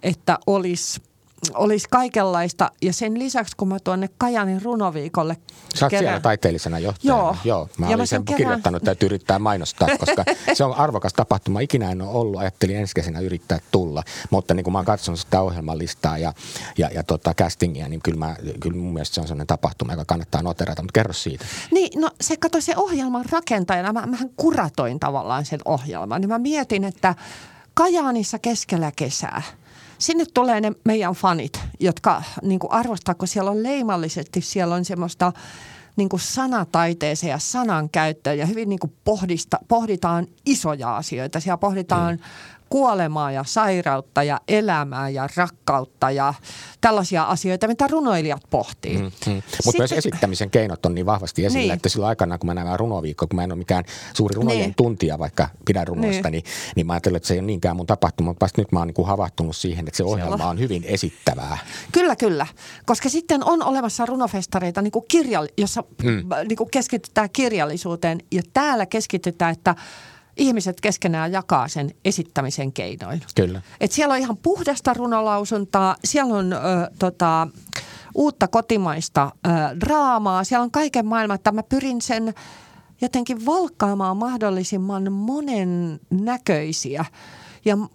että olisi – olisi kaikenlaista. Ja sen lisäksi, kun mä tuonne Kajanin runoviikolle Sä oot kerran... siellä taiteellisena johtajana. Joo. Joo mä ja olin sen kerran... kirjoittanut, että täytyy yrittää mainostaa, koska se on arvokas tapahtuma. Ikinä en ole ollut, ajattelin ensi kesänä yrittää tulla. Mutta niin kun mä oon katsonut sitä ohjelmalistaa ja, ja, ja tota castingia, niin kyllä, mä, kyllä mun mielestä se on sellainen tapahtuma, joka kannattaa noterata. Mutta kerro siitä. Niin, no se kato se ohjelman rakentajana. Mä, mähän kuratoin tavallaan sen ohjelman. Niin mä mietin, että Kajaanissa keskellä kesää – sinne tulee ne meidän fanit, jotka niin kuin arvostaa, kun siellä on leimallisesti, siellä on semmoista niin kuin sanataiteeseen ja sanankäyttöön ja hyvin niin kuin pohdista, pohditaan isoja asioita. Siellä pohditaan mm kuolemaa ja sairautta ja elämää ja rakkautta ja tällaisia asioita, mitä runoilijat pohtii. Mm, mm. Mutta myös esittämisen keinot on niin vahvasti esillä, niin. että silloin aikana, kun mä näen runoviikko, kun mä en ole mikään suuri runojen niin. tuntija, vaikka pidän runoista, niin. Niin, niin mä ajattelen, että se ei ole niinkään mun tapahtuma, mutta nyt mä oon niin havahtunut siihen, että se ohjelma on hyvin esittävää. Kyllä, kyllä. Koska sitten on olemassa runofestareita, niin kuin kirja, jossa mm. niin kuin keskitytään kirjallisuuteen ja täällä keskitytään, että – ihmiset keskenään jakaa sen esittämisen keinoin. Kyllä. Et siellä on ihan puhdasta runolausuntaa, siellä on ö, tota, uutta kotimaista ö, draamaa, siellä on kaiken maailman, että mä pyrin sen jotenkin valkkaamaan mahdollisimman monen näköisiä ja m-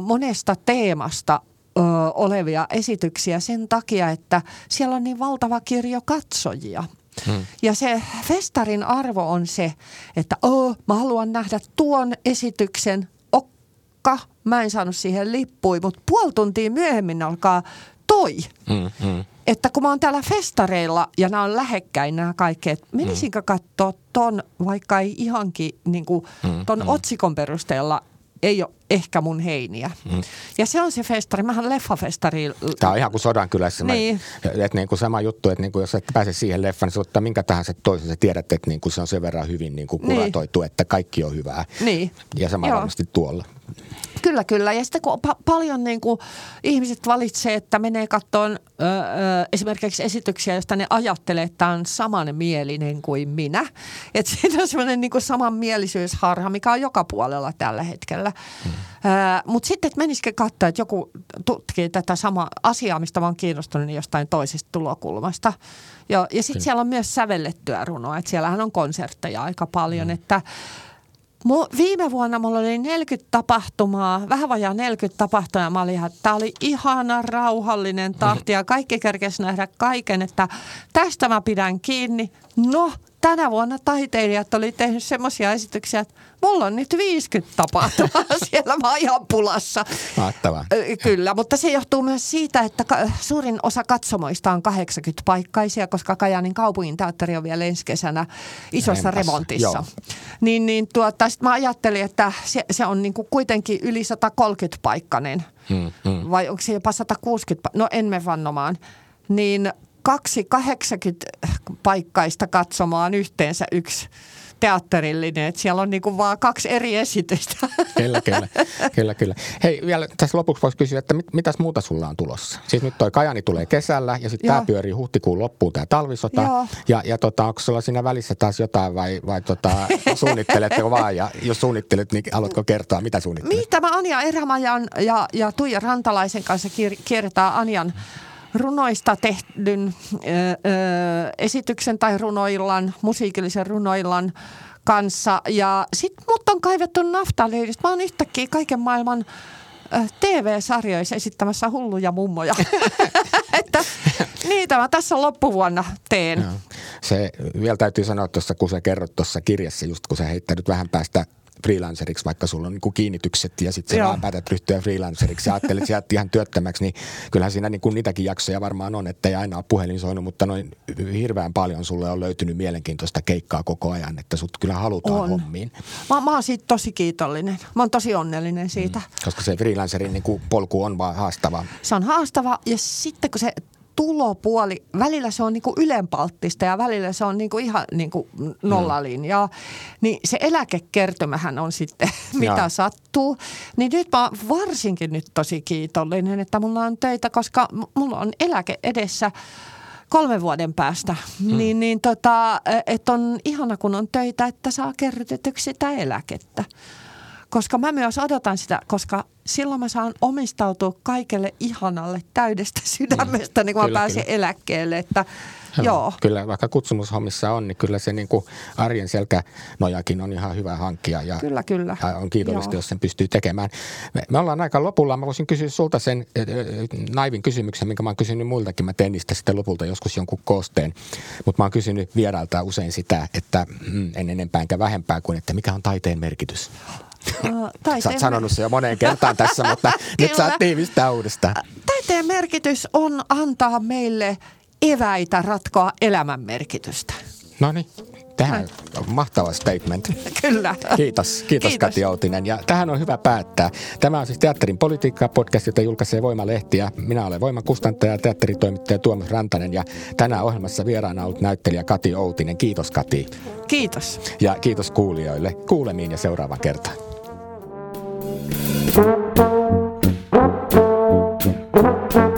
monesta teemasta ö, olevia esityksiä sen takia, että siellä on niin valtava kirjo katsojia – Hmm. Ja se festarin arvo on se, että oh, mä haluan nähdä tuon esityksen, okka, mä en saanut siihen lippui, mutta puoli tuntia myöhemmin alkaa toi. Hmm, hmm. Että kun mä oon täällä festareilla ja nämä on lähekkäin nämä kaikki, että menisinkö katsoa ton, vaikka ei ihankin niin kuin, ton hmm. otsikon perusteella ei ole ehkä mun heiniä. Mm. Ja se on se festari. Mähän leffafestari. Tämä on ihan kuin Sodankylässä. Niin. Että niin kuin sama juttu, että niin kuin jos et pääse siihen leffaan, niin se ottaa minkä tahansa toisen. Sä tiedät, että niin kuin se on sen verran hyvin niin kuin kuratoitu, niin. että kaikki on hyvää. Niin. Ja sama Joo. varmasti tuolla. Kyllä, kyllä. Ja sitten kun pa- paljon niin kuin ihmiset valitsee, että menee katsomaan ö, ö, esimerkiksi esityksiä, joista ne ajattelee, että on samanmielinen kuin minä. Että siinä on semmoinen niin samanmielisyysharha, mikä on joka puolella tällä hetkellä. Hmm. Mutta sitten, että menisikö katsoa, että joku tutkii tätä samaa asiaa, mistä mä oon kiinnostunut niin jostain toisesta tulokulmasta. Ja, ja sitten siellä on myös sävellettyä runoa, että siellähän on konsertteja aika paljon, hmm. että Viime vuonna mulla oli 40 tapahtumaa, vähän vajaa 40 tapahtumaa. Mä olin, että tämä oli ihana, rauhallinen tahti ja kaikki kerkesi nähdä kaiken, että tästä mä pidän kiinni. No, tänä vuonna taiteilijat oli tehnyt semmoisia esityksiä, että mulla on nyt 50 tapahtumaa siellä Majapulassa. Mahtavaa. Kyllä, mutta se johtuu myös siitä, että suurin osa katsomoista on 80 paikkaisia, koska Kajaanin kaupungin teatteri on vielä ensi kesänä isossa Rempassa, remontissa. joo. Niin, niin tuota, sit mä ajattelin, että se, se on niinku kuitenkin yli 130 paikkainen. Mm, mm. Vai onko se jopa 160? pa- No en me vannomaan. Niin kaksi 80 paikkaista katsomaan yhteensä yksi teatterillinen. Että siellä on niinku vaan kaksi eri esitystä. Kyllä, kyllä, kyllä, kyllä. Hei, vielä tässä lopuksi voisi kysyä, että mit, mitäs muuta sulla on tulossa? Siis nyt toi Kajani tulee kesällä ja sitten tämä pyörii huhtikuun loppuun tämä talvisota. Joo. Ja, ja tota, onko sulla siinä välissä taas jotain vai, vai tota, suunnitteletko vaan? Ja jos suunnittelet, niin haluatko kertoa, mitä suunnittelet? Mitä mä Anja Erämajan ja, ja Tuija Rantalaisen kanssa kier- kierretään Anjan runoista tehdyn ö, ö, esityksen tai runoillan, musiikillisen runoillan kanssa. Ja sitten mut on kaivettu naftaleidistä. Mä oon yhtäkkiä kaiken maailman TV-sarjoissa esittämässä hulluja mummoja. että niitä mä tässä loppuvuonna teen. Se vielä täytyy sanoa tuossa, kun sä kerrot tuossa kirjassa, just kun sä heittänyt vähän päästä freelanceriksi, vaikka sulla on niin kiinnitykset ja sitten sä vaan päätät ryhtyä freelanceriksi ja ajattelet, että jäät ihan työttömäksi, niin kyllähän siinä niin kuin niitäkin jaksoja varmaan on, että ei aina ole puhelin soinut, mutta noin hirveän paljon sulle on löytynyt mielenkiintoista keikkaa koko ajan, että sut kyllä halutaan On. hommiin, Mä, mä oon siitä tosi kiitollinen. Mä oon tosi onnellinen siitä. koska se freelancerin niin kuin polku on vaan haastava. Se on haastava ja sitten kun se tulopuoli, välillä se on niinku ylenpalttista ja välillä se on niinku ihan niinku nollalinjaa, niin se eläkekertymähän on sitten mitä Joo. sattuu. Niin nyt mä oon varsinkin nyt tosi kiitollinen, että mulla on töitä, koska mulla on eläke edessä kolmen vuoden päästä. Hmm. Niin, niin tota, että on ihana kun on töitä, että saa kerrytetyksi sitä eläkettä. Koska mä myös odotan sitä, koska silloin mä saan omistautua kaikelle ihanalle täydestä sydämestä, niin kun Kyllä, mä pääsen kyllä. eläkkeelle. Että, joo. Kyllä vaikka kutsumushommissa on, niin kyllä se niin kuin arjen selkänojakin on ihan hyvä hankkia. Ja Kyllä, kyllä. ja on kiitollista, Joo. jos sen pystyy tekemään. Me, me ollaan aika lopulla. Mä voisin kysyä sulta sen ö, naivin kysymyksen, minkä mä oon kysynyt muiltakin. Mä teen niistä sitten lopulta joskus jonkun koosteen. Mutta mä oon kysynyt vierailta usein sitä, että mm, en enempää enkä vähempää kuin, että mikä on taiteen merkitys. Uh, Sä oot sanonut se jo moneen kertaan tässä, mutta nyt saat tiivistää uudestaan. Taiteen merkitys on antaa meille eväitä ratkoa elämän merkitystä. No niin, tähän on mahtava statement. Kyllä. Kiitos, kiitos, Kiitos. Kati Outinen. Ja tähän on hyvä päättää. Tämä on siis Teatterin politiikkaa podcast, jota julkaisee Voimalehti. Ja minä olen Voiman kustantaja ja teatteritoimittaja Tuomas Rantanen. Ja tänään ohjelmassa vieraana ollut näyttelijä Kati Outinen. Kiitos Kati. Kiitos. Ja kiitos kuulijoille. Kuulemiin ja seuraava kerta. Thank you.